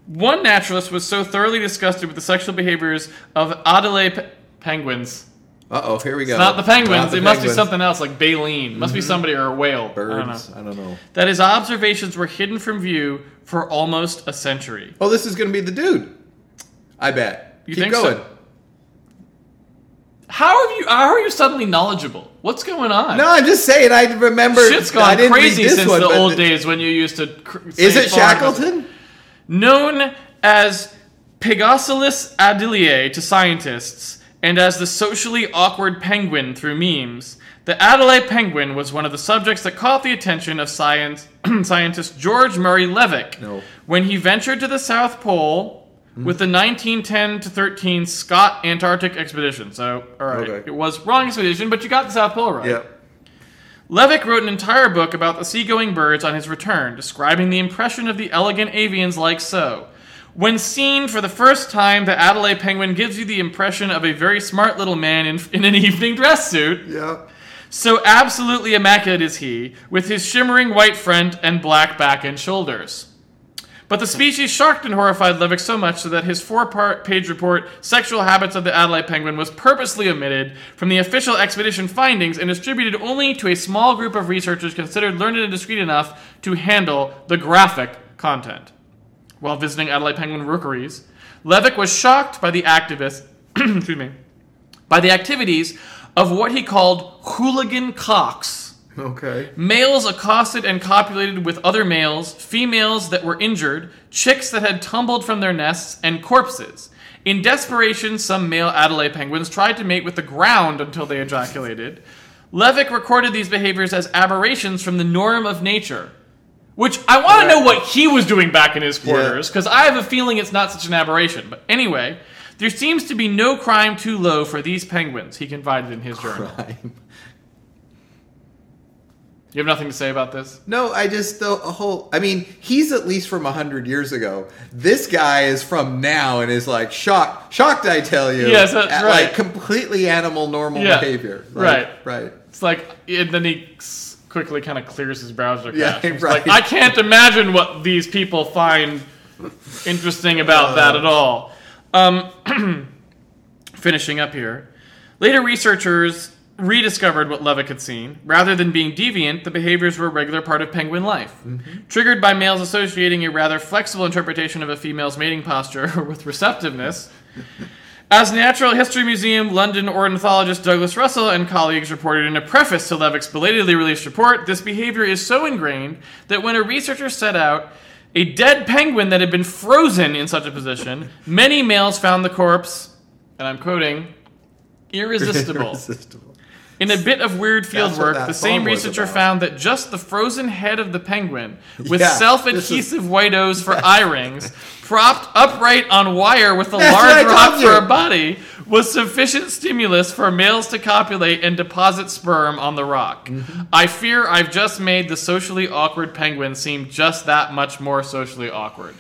One naturalist was so thoroughly disgusted with the sexual behaviors of Adelaide pe- penguins. Uh oh, here we go. It's not the penguins. Not the it must be. Mm-hmm. something else, like baleen. Must be somebody or a whale. I don't. Birds. I don't know. That his observations were hidden from view for almost a century. Oh, this is going to be the dude. I bet. You Keep think so? How have you? How are you suddenly knowledgeable? What's going on? No, I'm just saying. I remember. Shit's I gone read crazy this since one, the old days when you used to. Cr- Is it Shackleton? Known as Pygoscelis adeliae to scientists, and as the socially awkward penguin through memes, the Adelaide penguin was one of the subjects that caught the attention of science <clears throat> scientist George Murray Levick No. when he ventured to the South Pole Mm-hmm. with the 1910 to 13 Scott Antarctic expedition. So, all right, Okay. it was wrong expedition, but you got the South Pole right. Yep. Levick wrote an entire book about the seagoing birds on his return, describing the impression of the elegant avians like so. When seen for the first time, the Adelaide penguin gives you the impression of a very smart little man in, in an <laughs> evening dress suit. Yep. So absolutely immaculate is he, with his shimmering white front and black back and shoulders. But the species shocked and horrified Levick so much so that his four-part page report, Sexual Habits of the Adelaide Penguin, was purposely omitted from the official expedition findings and distributed only to a small group of researchers considered learned and discreet enough to handle the graphic content. While visiting Adelaide Penguin rookeries, Levick was shocked by the activists, <clears throat> excuse me, by the activities of what he called hooligan cocks. Okay. Males accosted and copulated with other males, females that were injured, chicks that had tumbled from their nests, and corpses. In desperation, some male Adelaide penguins tried to mate with the ground until they ejaculated. Levick recorded these behaviors as aberrations from the norm of nature. Which I want to know what he was doing back in his quarters, because I have a feeling it's not such an aberration. But anyway, there seems to be no crime too low for these penguins, he confided in his journal. Crime. You have nothing to say about this? No, I just the whole. I mean, he's at least from hundred years ago. This guy is from now and is like shocked. Shocked, I tell you. Yes, that's at, right. Like completely animal, normal Yeah, behavior. Like, right. Right. It's like, and then he quickly kind of clears his browser Yeah, cache. It's right. Like, I can't imagine what these people find interesting about Uh. that at all. Um, <clears throat> finishing up here. Later researchers rediscovered what Levick had seen. Rather than being deviant, the behaviors were a regular part of penguin life. Mm-hmm. Triggered by males associating a rather flexible interpretation of a female's mating posture <laughs> with receptiveness. As Natural History Museum London ornithologist Douglas Russell and colleagues reported in a preface to Levick's belatedly released report, this behavior is so ingrained that when a researcher set out a dead penguin that had been frozen in such a position, many males found the corpse, and I'm quoting, irresistible. <laughs> Irresistible. In a bit of weird field work, the same researcher found that just the frozen head of the penguin, with Yeah, self-adhesive white O's for <laughs> eye rings, propped upright on wire with a That's large rock for a body, was sufficient stimulus for males to copulate and deposit sperm on the rock. Mm-hmm. I fear I've just made the socially awkward penguin seem just that much more socially awkward.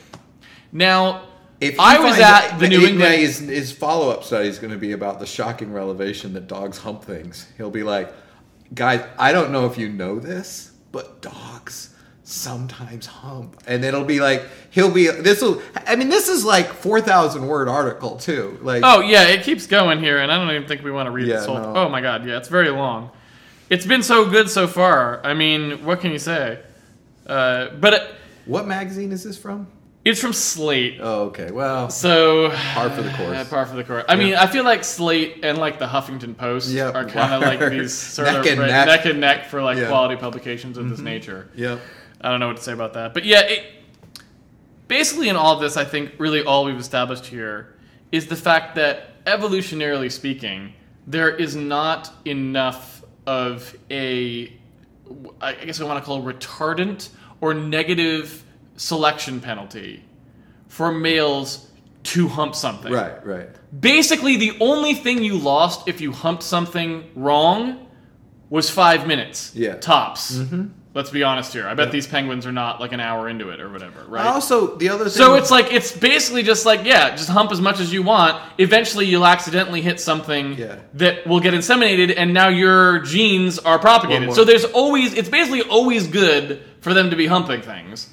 Now, If I was at the New England- His, his follow up study is going to be about the shocking revelation that dogs hump things. He'll be like, guys, I don't know if you know this, but dogs sometimes hump, and it'll be like he'll be this will. I mean, this is like four thousand word article too. Like, Oh yeah, it keeps going here, and I don't even think we want to read Yeah, this whole. no. Oh my god, yeah, it's very long. It's been so good so far. I mean, what can you say? Uh, but it, what magazine is this from? It's from Slate, Oh, okay. Well, so par for the course. Uh, <sighs> par for the course. I mean, I feel like Slate and like the Huffington Post Yep. are kind of like <laughs> these sort Neck of and right- neck. neck and neck for like Yeah. Mm-hmm. quality publications of this nature. Yep. I don't know what to say about that. But yeah, it, basically in all of this, I think really all we've established here is the fact that evolutionarily speaking, there is not enough of a, I guess I want to call it retardant or negative selection penalty for males to hump something. Right. Right. Basically, the only thing you lost if you humped something wrong was five minutes. Yeah. Tops. Mm-hmm. Let's be honest here. I bet these penguins are not like an hour into it or whatever, right? Also, the other thing. So it's like it's basically just like yeah, just hump as much as you want. Eventually, you'll accidentally hit something Yeah. that will get inseminated, and now your genes are propagated. So there's always it's basically always good for them to be humping things.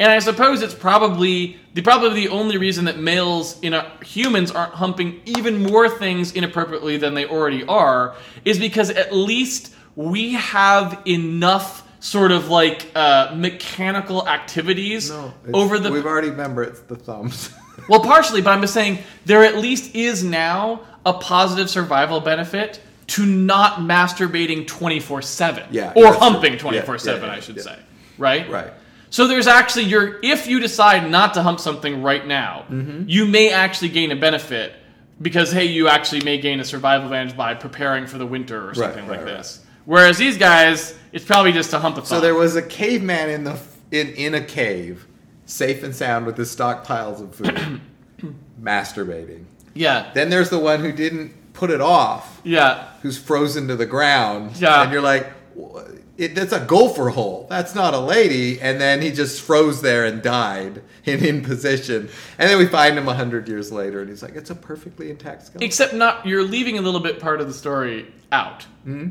And I suppose it's probably the probably the only reason that males in a, humans aren't humping even more things inappropriately than they already are is because at least we have enough sort of like uh, mechanical activities no, over the We've already remember it's the thumbs. <laughs> well, partially, but I'm just saying there at least is now a positive survival benefit to not masturbating 24 7. Yeah, Or humping Yeah, 24 7, yeah, yeah, I should yeah. say. Right? right. So there's actually your if you decide not to hump something right now, Mm-hmm. you may actually gain a benefit because hey, you actually may gain a survival advantage by preparing for the winter or something right, like right. this. Whereas these guys, it's probably just a hump a So there was a caveman in the in in a cave, safe and sound with his stockpiles of food, <coughs> masturbating. Yeah. Then there's the one who didn't put it off, Yeah. who's frozen to the ground. Yeah. And you're like, "Wha- it, that's a gopher hole. That's not a lady. And then he just froze there and died in, in position. And then we find him a hundred years later, and he's like, it's a perfectly intact skeleton. Except not you're leaving a little bit part of the story out. Hmm.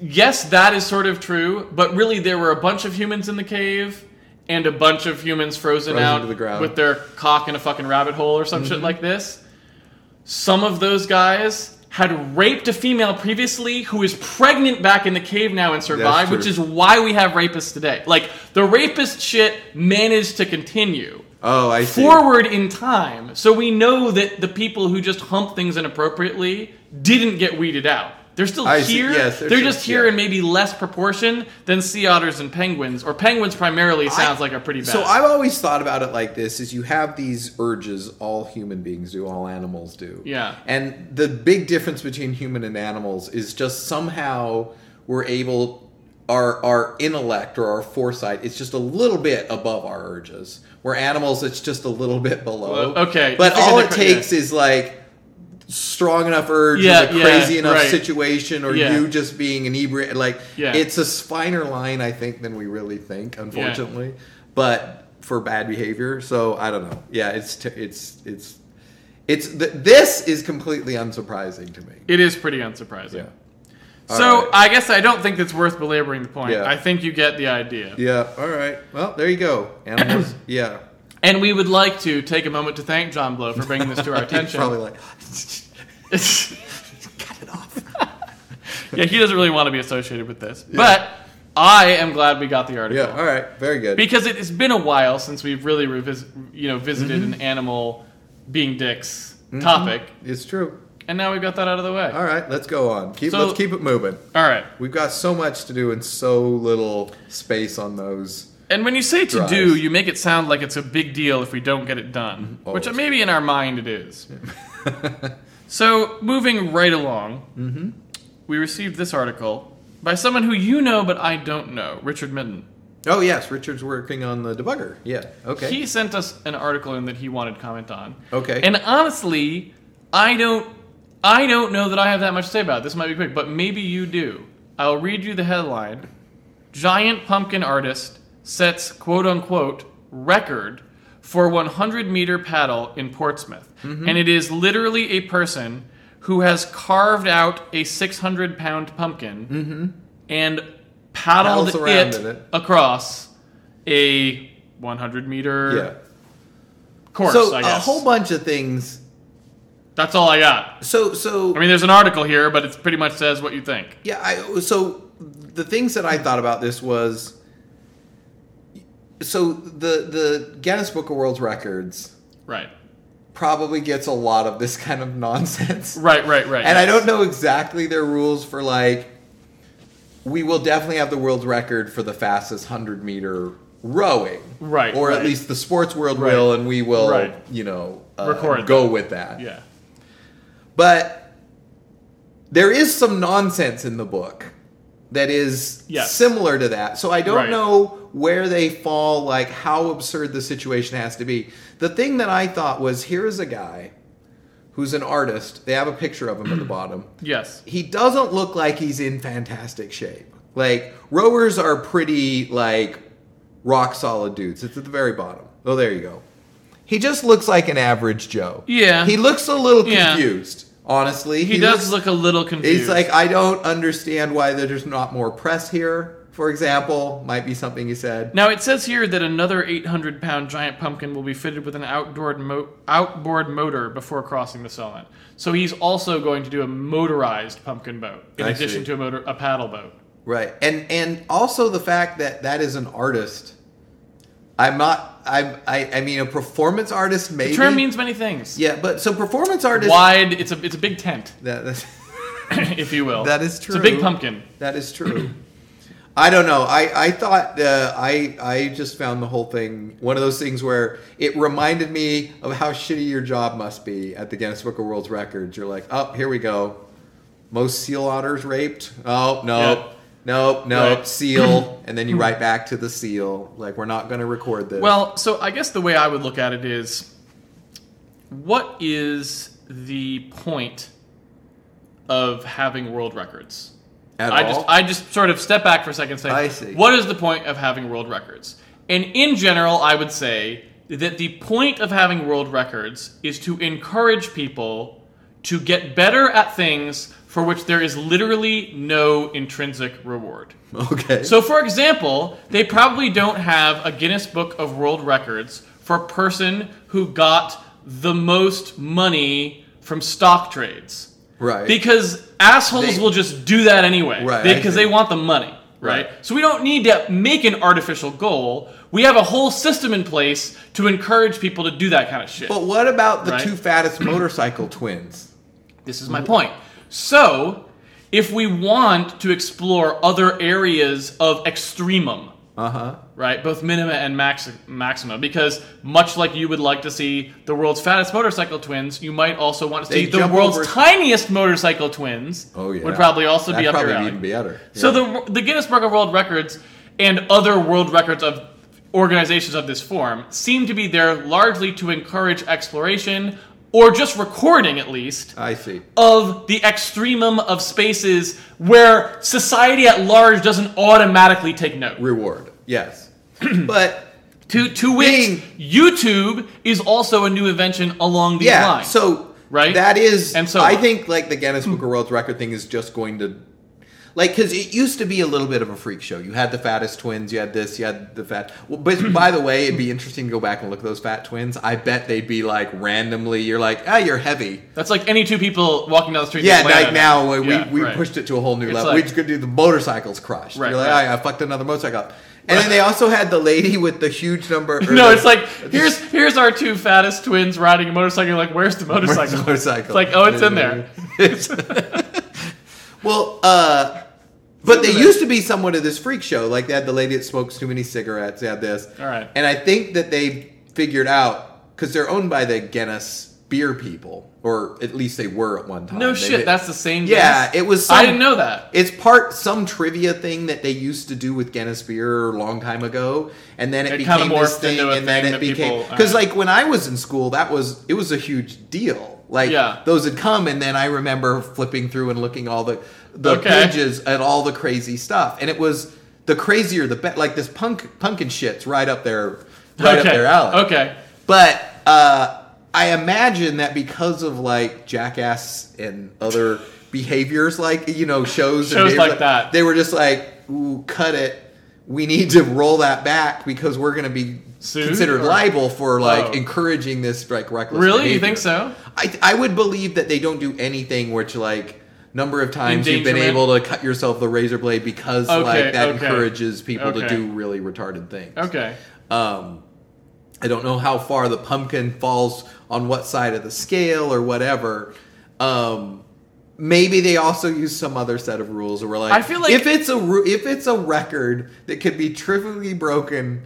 Yes, that is sort of true, but really there were a bunch of humans in the cave and a bunch of humans frozen, Frozen out the ground. with their cock in a fucking rabbit hole or some shit like this. Some of those guys had raped a female previously who is pregnant back in the cave now and survived, which is why we have rapists today. Like the rapist shit managed to continue oh, I see. forward in time. So we know that the people who just hump things inappropriately didn't get weeded out. They're still I see. here. Yes, they're they're just just- here yeah. in maybe less proportion than sea otters and penguins, or penguins primarily sounds I- like a pretty bad. So I've always thought about it like this: is you have these urges, all human beings do, all animals do. Yeah. And the big difference between human and animals is just somehow we're able, our our intellect or our foresight is just a little bit above our urges. Where animals, it's just a little bit below. Well, okay, But all it takes is like strong enough urge Yeah, in a yeah, crazy enough right. situation or Yeah. you just being inebriated like Yeah. it's a finer line i think than we really think unfortunately but for bad behavior so i don't know yeah it's t- it's it's it's th- this is completely unsurprising to me it is pretty unsurprising. yeah So right. I guess I don't think it's worth belaboring the point. I think you get the idea. yeah all right well there you go animals <coughs> yeah And we would like to take a moment to thank John Blow for bringing this to our <laughs> attention. probably like <laughs> Cut it off. yeah, he doesn't really want to be associated with this. But I am glad we got the article. yeah all right very good Because it has been a while since we've really revis- you know, visited Mm-hmm. an animal being dicks topic. it's true And now we've got that out of the way. all right let's go on keep So- let's keep it moving All right. we've got so much to do and so little space on those And when you say to Drives. do, you make it sound like it's a big deal if we don't get it done, mm-hmm. which maybe in our mind it is. <laughs> so, moving right along, mm-hmm. we received this article by someone who you know but I don't know, Richard Midden. Oh yes, Richard's working on the debugger. Yeah. Okay. He sent us an article in that he wanted comment on. Okay. And honestly, I don't I don't know that I have that much to say about it. This might be quick, but maybe you do. I'll read you the headline. Giant pumpkin artist sets quote unquote record for 100 meter paddle in Portsmouth. Mm-hmm. And it is literally a person who has carved out a 600 pound pumpkin and paddled Mm-hmm. Paddles around it, it. across a 100 meter yeah. course, so I a whole bunch of things. That's all I got. So so I mean, there's an article here, but it pretty much says what you think. yeah. I so the things that I thought about this was so the the Guinness Book of World Records Right. probably gets a lot of this <laughs> kind of nonsense. Right, right, right. And I don't know exactly their rules for like. We will definitely have the world record for the fastest hundred meter rowing, Right, Or right. at least the sports world Right. will, and we will, Right. you know, uh, Record go with that. Yeah. But there is some nonsense in the book that is Yes. similar to that. So I don't Right. know where they fall, like how absurd the situation has to be. The thing that I thought was here's a guy who's an artist. They have a picture of him at the <clears throat> bottom. Yes. He doesn't look like he's in fantastic shape. Like rowers are pretty like rock solid dudes. It's at the very bottom. Oh, there you go. He just looks like an average Joe. Yeah. He looks a little Yeah. Honestly, He, does looks- look a little confused. He's like I don't understand why there's not more press here. For example, might be something he said. Now it says here that another 800 pound giant pumpkin will be fitted with an outboard mo- outboard motor before crossing the Solent. So he's also going to do a motorized pumpkin boat in I addition see. to a motor a paddle boat. Right, and and also the fact that that is an artist. I'm not. I'm. I. I mean, a performance artist maybe. The term means many things. Yeah, but so performance artist. Wide, it's a it's a big tent, That, that's, <laughs> if you will. That is true. It's a big pumpkin. that is true. I don't know. I I thought uh, I I just found the whole thing one of those things where it reminded me of how shitty your job must be at the Guinness Book of World Records. You're like, oh, here we go. Most seal otters raped. Oh no. Yeah. Nope, nope, Right. seal, <clears throat> and then you write back to the seal. Like we're not going to record this. Well, so I guess the way I would look at it is what is the point of having world records? At I all? just I just sort of step back for a second and say I see. what is the point of having world records? And in general, I would say that the point of having world records is to encourage people to get better at things for which there is literally no intrinsic reward. okay. So, for example, they probably don't have a Guinness Book of World Records for a person who got the most money from stock trades. right. Because assholes They- will just do that anyway. Right, Because they want the money. Right? Right. So we don't need to make an artificial goal. We have a whole system in place to encourage people to do that kind of shit. but what about the Right. two fattest motorcycle twins? This is my point. So, if we want to explore other areas of extremum, Uh huh. right, both minima and max- maxima, because much like you would like to see the world's fattest motorcycle twins, you might also want to They see the world's over- tiniest motorcycle twins. Oh yeah. would probably also That'd be up probably your alley. even better. So the the Guinness Book of World Records and other world records of organizations of this form seem to be there largely to encourage exploration or just recording at least I see. of the extremum of spaces where society at large doesn't automatically take note. Reward. Yes. <clears throat> but To to which Being- YouTube is also a new invention along these yeah, lines. so Right? That is, And so I think like the Guinness Book of World Record thing is just going to, like, because it used to be a little bit of a freak show. You had the fattest twins, you had this, you had the fat. Well, but <clears throat> by the way, it'd be interesting to go back and look at those fat twins. I bet they'd be like randomly. You're like, ah, you're heavy. That's like any two people walking down the street. Yeah, like now we, Yeah, we right. pushed it to a whole new It's level. like- we could do the motorcycles crush. Right, You're like, right. "Oh, I fucked another motorcycle. up." And then they also had the lady with the huge number. <laughs> No, it's like <laughs> here's here's our two fattest twins riding a motorcycle. You're like, where's the Where's motorcycle? the motorcycle? It's like, oh, it's in there. <laughs> well, uh, but they there. used to be somewhat of this freak show. Like they had the lady that smokes too many cigarettes. They had this. All right. And I think that they figured out because they're owned by the Guinness beer people, or at least they were at one time. No They- shit, they- that's the same. Yeah, Guinness? it was. I didn't know that. It's part some trivia thing that they used to do with Guinness beer a long time ago, and then it, It became kinda this morphed thing, into a and then thing it became uh, because alright. like when I was in school, that was it was a huge deal. Like Yeah. those had come, and then I remember flipping through and looking all the the Okay. pages at all the crazy stuff, and it was the crazier the better. Like this punk punkin shit's right up there, right okay. up there, alley. Okay. But uh, I imagine that because of like Jackass and other behaviors, like you know shows, and Shows behaviors like that. they were just like, "Ooh, cut it. We need to roll that back because we're going to be Sued, considered or- liable for like Oh. encouraging this like reckless." Really? You think so? I I would believe that they don't do anything which like. Number of times you've been able to cut yourself the razor blade because Okay, like that okay. encourages people to do really retarded things. Okay. Um, I don't know how far the pumpkin falls on what side of the scale or whatever. Um, maybe they also use some other set of rules, or we're like, I feel like- if it's a if it's a record that could be trivially broken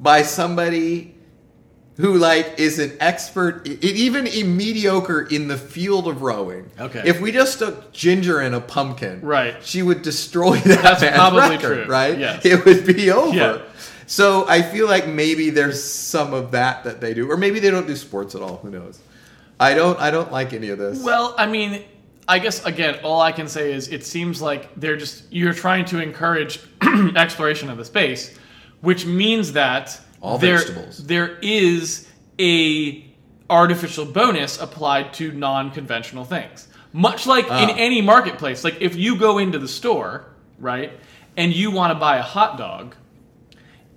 by somebody who like is an expert, even a mediocre in the field of rowing. Okay. If we just stuck Ginger in a pumpkin, Right. she would destroy <laughs> that That's man's probably record, true. right? Yes. It would be over. Yeah. So I feel like maybe there's some of that that they do, or maybe they don't do sports at all. Who knows? I don't. I don't like any of this. Well, I mean, I guess again, all I can say is it seems like they're just you're trying to encourage <clears throat> exploration of the space, which means that All there, vegetables. there is a artificial bonus applied to non-conventional things. Much like in Ah. any marketplace, like if you go into the store, right, and you want to buy a hot dog,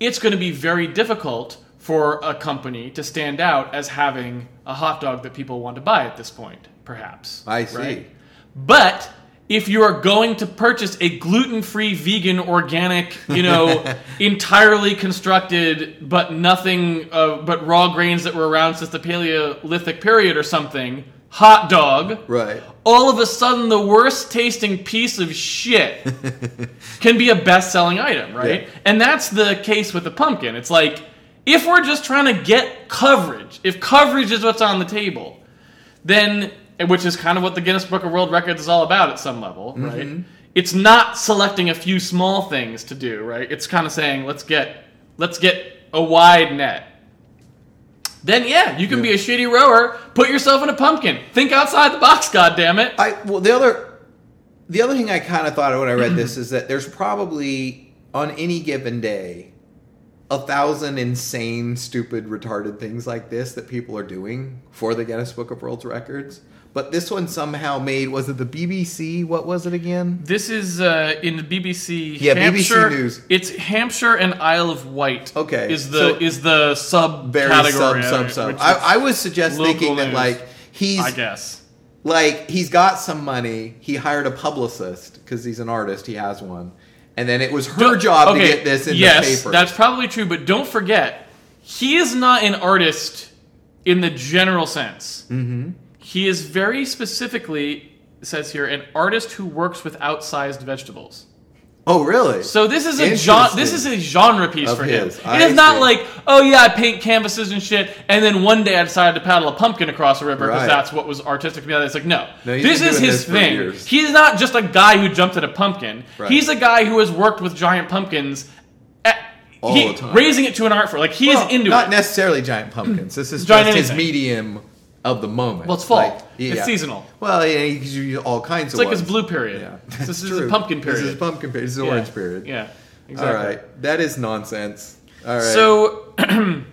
it's going to be very difficult for a company to stand out as having a hot dog that people want to buy at this point, perhaps. I see. But if you are going to purchase a gluten-free, vegan, organic, you know, <laughs> entirely constructed, but nothing, uh, but raw grains that were around since the Paleolithic period or something, hot dog, Right. all of a sudden the worst tasting piece of shit <laughs> can be a best selling item, right? Yeah. And that's the case with the pumpkin. It's like, if we're just trying to get coverage, if coverage is what's on the table, then, which is kind of what the Guinness Book of World Records is all about at some level, mm-hmm. right? It's not selecting a few small things to do, right? It's kind of saying, let's get, let's get a wide net. Then yeah, you can be a shitty rower. Put yourself in a pumpkin. Think outside the box, goddammit. I well the other the other thing I kind of thought of when I read this is that there's probably on any given day a thousand insane, stupid, retarded things like this that people are doing for the Guinness Book of World Records. But this one somehow made was it the BBC? What was it again? This is uh, in the BBC. Yeah, BBC News. It's Hampshire and Isle of Wight. Okay, is the so- is the sub Very category sub sub sub. I, I would suggest thinking that news. like he's I guess. like he's got some money. He hired a publicist because he's an artist. He has one, and then it was her Don't- job okay, to get this in yes, the paper. Yes, that's probably true. But don't forget, he is not an artist in the general sense. Mm-hmm. He is very specifically says here an artist who works with outsized vegetables. oh, really? So this is a genre. This is a genre piece Of for his. him. I It is not see. like, oh yeah, I paint canvases and shit, and then one day I decided to paddle a pumpkin across a river because Right. that's what was artistic to me. It's like, no, No, he's this been is doing his this for thing. years. He's not just a guy who jumped at a pumpkin. Right. He's a guy who has worked with giant pumpkins, at, All he- the time. raising it to an art form. Like he Well, is into not it. necessarily giant pumpkins. This is Giant just his anything. medium of the moment. Well, it's fall. Like, yeah. It's seasonal. Well, yeah, you can use all kinds It's of. like his blue period. Yeah, This is <laughs> a pumpkin period. This is pumpkin period. This is Yeah. orange period. Yeah, exactly. All right, that is nonsense. All right. So <clears throat>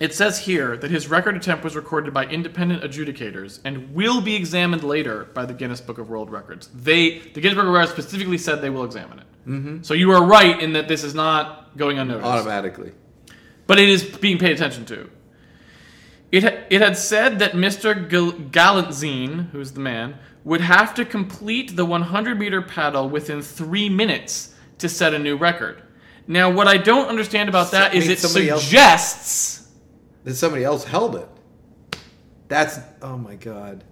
it says here that his record attempt was recorded by independent adjudicators and will be examined later by the Guinness Book of World Records. They, the Guinness Book of World Records specifically said they will examine it. Mm-hmm. So you are right in that this is not going unnoticed, automatically. but it is being paid attention to. It, it had said that Mr. Gal- Galitzine, who's the man, would have to complete the 100 meter paddle within three minutes to set a new record. Now, what I don't understand about that So- is it somebody else- suggests. Then somebody else held it. That's oh my god.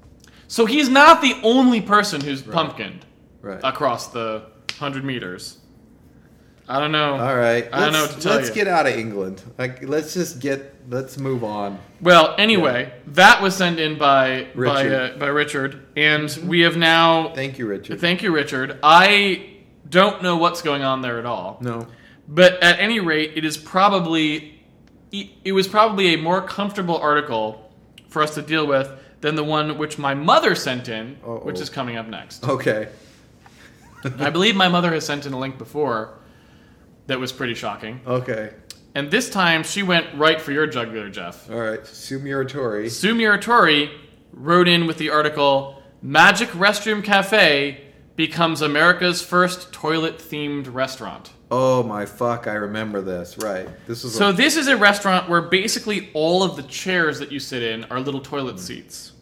So he's not the only person who's pumpkined Right. across the 100 meters. I don't know. all right. I don't know let's- what to tell Let's you. get out of England. Like, let's just get. Let's move on. Well, anyway, that was sent in by by Richard. uh, by Richard, and we have now. Thank you, Richard. Thank you, Richard. I don't know what's going on there at all. no. But at any rate, it is probably it was probably a more comfortable article for us to deal with than the one which my mother sent in, Uh-oh. which is coming up next. Okay. I believe my mother has sent in a link before that was pretty shocking. Okay. And this time she went right for your jugular, Jeff. All right. Sue Muratori. Sue Muratori wrote in with the article Magic Restroom Cafe becomes America's first toilet themed restaurant. Oh my fuck! I remember this. Right. This was. So a, this is a restaurant where basically all of the chairs that you sit in are little toilet hmm. seats.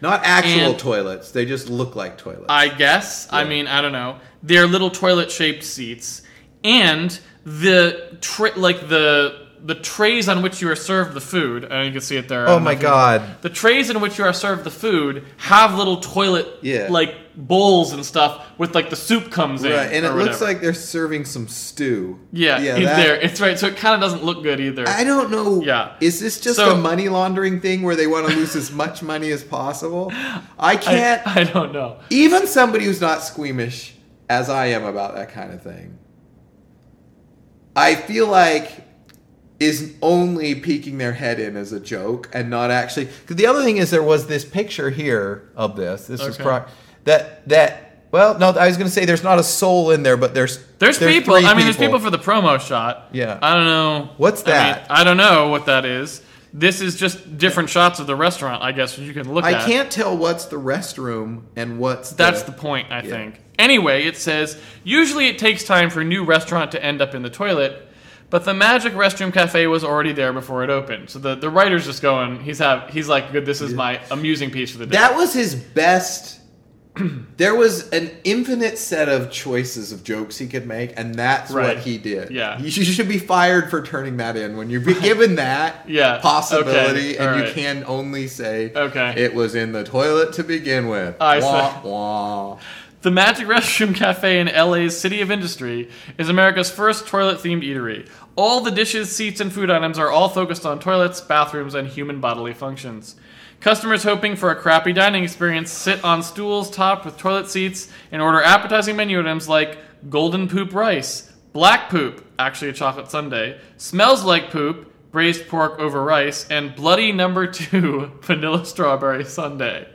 not actual and- toilets. They just look like toilets. I guess. I mean, I don't know. They're little toilet shaped seats, and the tra- like the the trays on which you are served the food. And you can see it there. Oh my god. The trays in which you are served the food have little toilet Yeah. like bowls and stuff with like the soup comes in. Right, and or it looks whatever. like they're serving some stew. yeah, yeah. in that- there. It's right. So it kind of doesn't look good either. I don't know. Yeah. Is this just So- a money laundering thing where they want to lose as much money as possible? <laughs> I I, can't. I don't know. even somebody who's not squeamish as I am about that kind of thing, I feel like is only peeking their head in as a joke and not actually. Because the other thing is, there was this picture here of this. This is Okay. pro- that that. Well, no, I was going to say there's not a soul in there, but there's There's, people. three I mean, there's people for the promo shot. Yeah. I don't know. What's I mean, that? I, don't know what that is. This is just different shots of the restaurant, I guess, you can look I at. can't tell what's the restroom and what's That's the point, I think. Anyway, it says usually it takes time for a new restaurant to end up in the toilet, but the Magic Restroom Cafe was already there before it opened. So the, the writer's just going, he's have he's like, good, this is my amusing piece for the day. That was his best. <clears throat> there was an infinite set of choices of jokes he could make, and that's Right. what he did. Yeah. you should, be fired for turning that in when you're given that <laughs> Yeah, possibility, okay, and you can only say, Okay. it was in the toilet to begin with." I wah, see. wah. The Magic Restroom Cafe in LA's City of Industry is America's first toilet themed eatery. All the dishes, seats, and food items are all focused on toilets, bathrooms, and human bodily functions. Customers hoping for a crappy dining experience sit on stools topped with toilet seats and order appetizing menu items like golden poop rice, black poop, actually a chocolate sundae, smells like poop, braised pork over rice, and bloody number two <laughs> vanilla strawberry sundae.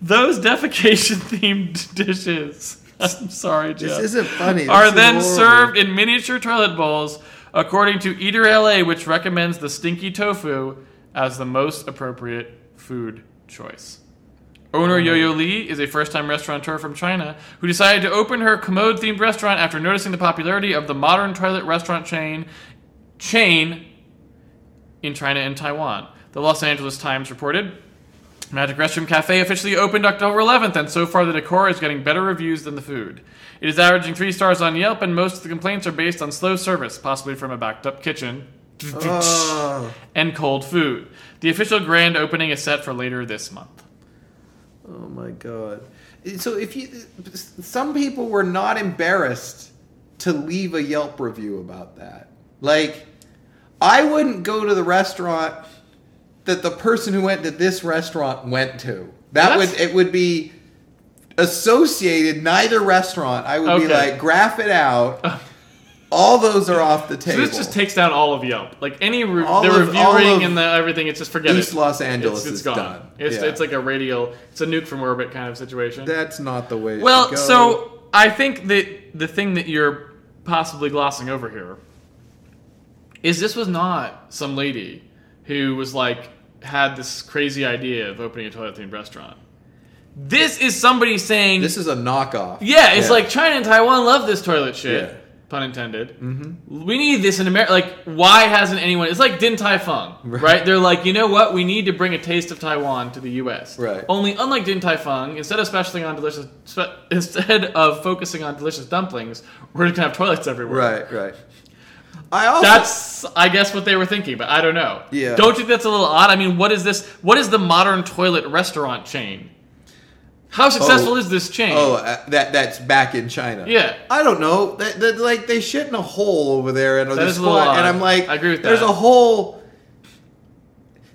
Those defecation <laughs> themed dishes. I'm sorry, Jeff. This isn't funny. This Are is then horrible. served in miniature toilet bowls, according to Eater LA, which recommends the stinky tofu as the most appropriate food choice. Owner Yo-Yo Lee is a first-time restaurateur from China who decided to open her commode-themed restaurant after noticing the popularity of the modern toilet restaurant chain chain in China and Taiwan. The Los Angeles Times reported Magic Restroom Cafe officially opened October 11th, and so far the decor is getting better reviews than the food. It is averaging three stars on Yelp, and most of the complaints are based on slow service, possibly from a backed up kitchen, Oh, and cold food. The official grand opening is set for later this month. oh my god. So if you, some people were not embarrassed to leave a Yelp review about that. Like, I wouldn't go to the restaurant that the person who went to this restaurant went to. That That's- would it would be associated neither restaurant. I would be like, graph it out. <laughs> All those are off the So table. this just takes down all of Yelp. Like any re- All the of- reviewing and the everything, it's just forget East it. Los Angeles it's, it's is gone. done. It's Yeah. it's like a radial. It's a nuke from orbit kind of situation. That's not the way. Well, so I think that the thing that you're possibly glossing over here is this was not some lady who was like had this crazy idea of opening a toilet themed restaurant. This is somebody saying, this is a knockoff. yeah, it's like China and Taiwan love this toilet shit. Yeah. Pun intended. Mm-hmm. We need this in America. Like, why hasn't anyone? It's like Din Tai Fung, <laughs> right. Right. They're like, you know what? We need to bring a taste of Taiwan to the U.S. Right. Only, unlike Din Tai Fung, instead of specializing on delicious, <laughs> instead of focusing on delicious dumplings, we're just gonna have toilets everywhere. Right, right. I also That's, I guess, what they were thinking, but I don't know. Yeah. Don't you think that's a little odd? I mean, what is this? What is the modern toilet restaurant chain? How successful Oh. is this chain? oh uh, that that's back in China. Yeah. I don't know. That, that, like they shit in a hole over there and That the a little squat, and. I'm like, I agree with There's that. a hole.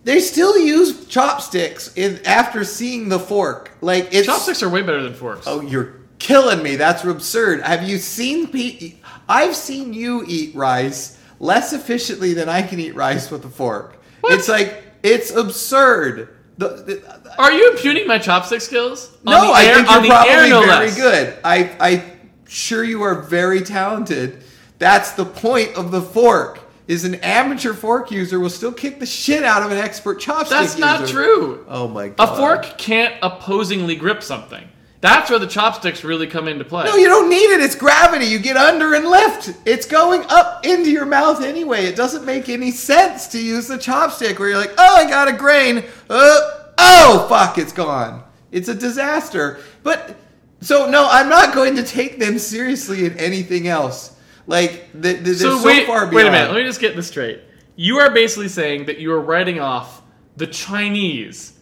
They still use chopsticks in after seeing the fork. Like it's Chopsticks are way better than forks. Oh, you're killing me. That's absurd. Have you seen Pete? I've seen you eat rice less efficiently than I can eat rice with a fork. What? It's like it's absurd. The, the, Are you impugning my chopstick skills? No, I air- think you're the air, probably no very less. good. I I sure you are very talented. That's the point of the fork. Is an amateur fork user will still kick the shit out of an expert chopstick That's not user. true. Oh my god! A fork can't opposingly grip something. That's where the chopsticks really come into play. No, you don't need it. It's gravity. You get under and lift. It's going up into your mouth anyway. It doesn't make any sense to use the chopstick where you're like, oh, I got a grain. Uh, oh, fuck, it's gone. It's a disaster. But, so no, I'm not going to take them seriously in anything else. Like, th- th- they're so, so wait, far beyond. wait a minute. Let me just get this straight. You are basically saying that you are writing off the Chinese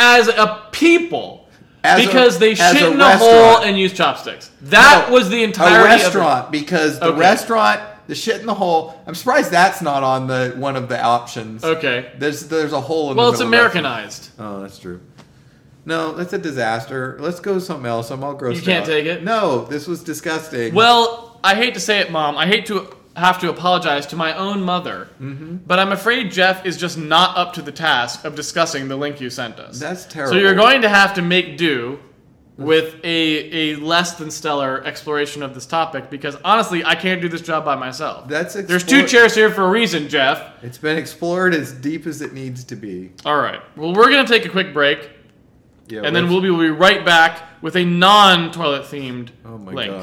as a people As a- because they shit in a restaurant. hole and use chopsticks. That No, was the a entirety restaurant because the Okay. restaurant, the shit in the hole. I'm surprised that's not on the one of the options. Okay. There's there's a hole in Well, the it's middle of the restaurant. Americanized. Oh, that's true. No, that's a disaster. Let's go something else. I'm all grossed You can't out. take it? No, this was disgusting. Well, I hate to say it, Mom. I hate to have to apologize to my own mother. Mm-hmm. But I'm afraid Jeff is just not up to the task of discussing the link you sent us. That's terrible. So you're going to have to make do with a, a less than stellar exploration of this topic because honestly, I can't do this job by myself. That's There's two chairs here for a reason, Jeff. It's been explored as deep as it needs to be. All right. Well, we're going to take a quick break Yeah, and then we'll be, we'll be right back with a non toilet themed Oh my link. god.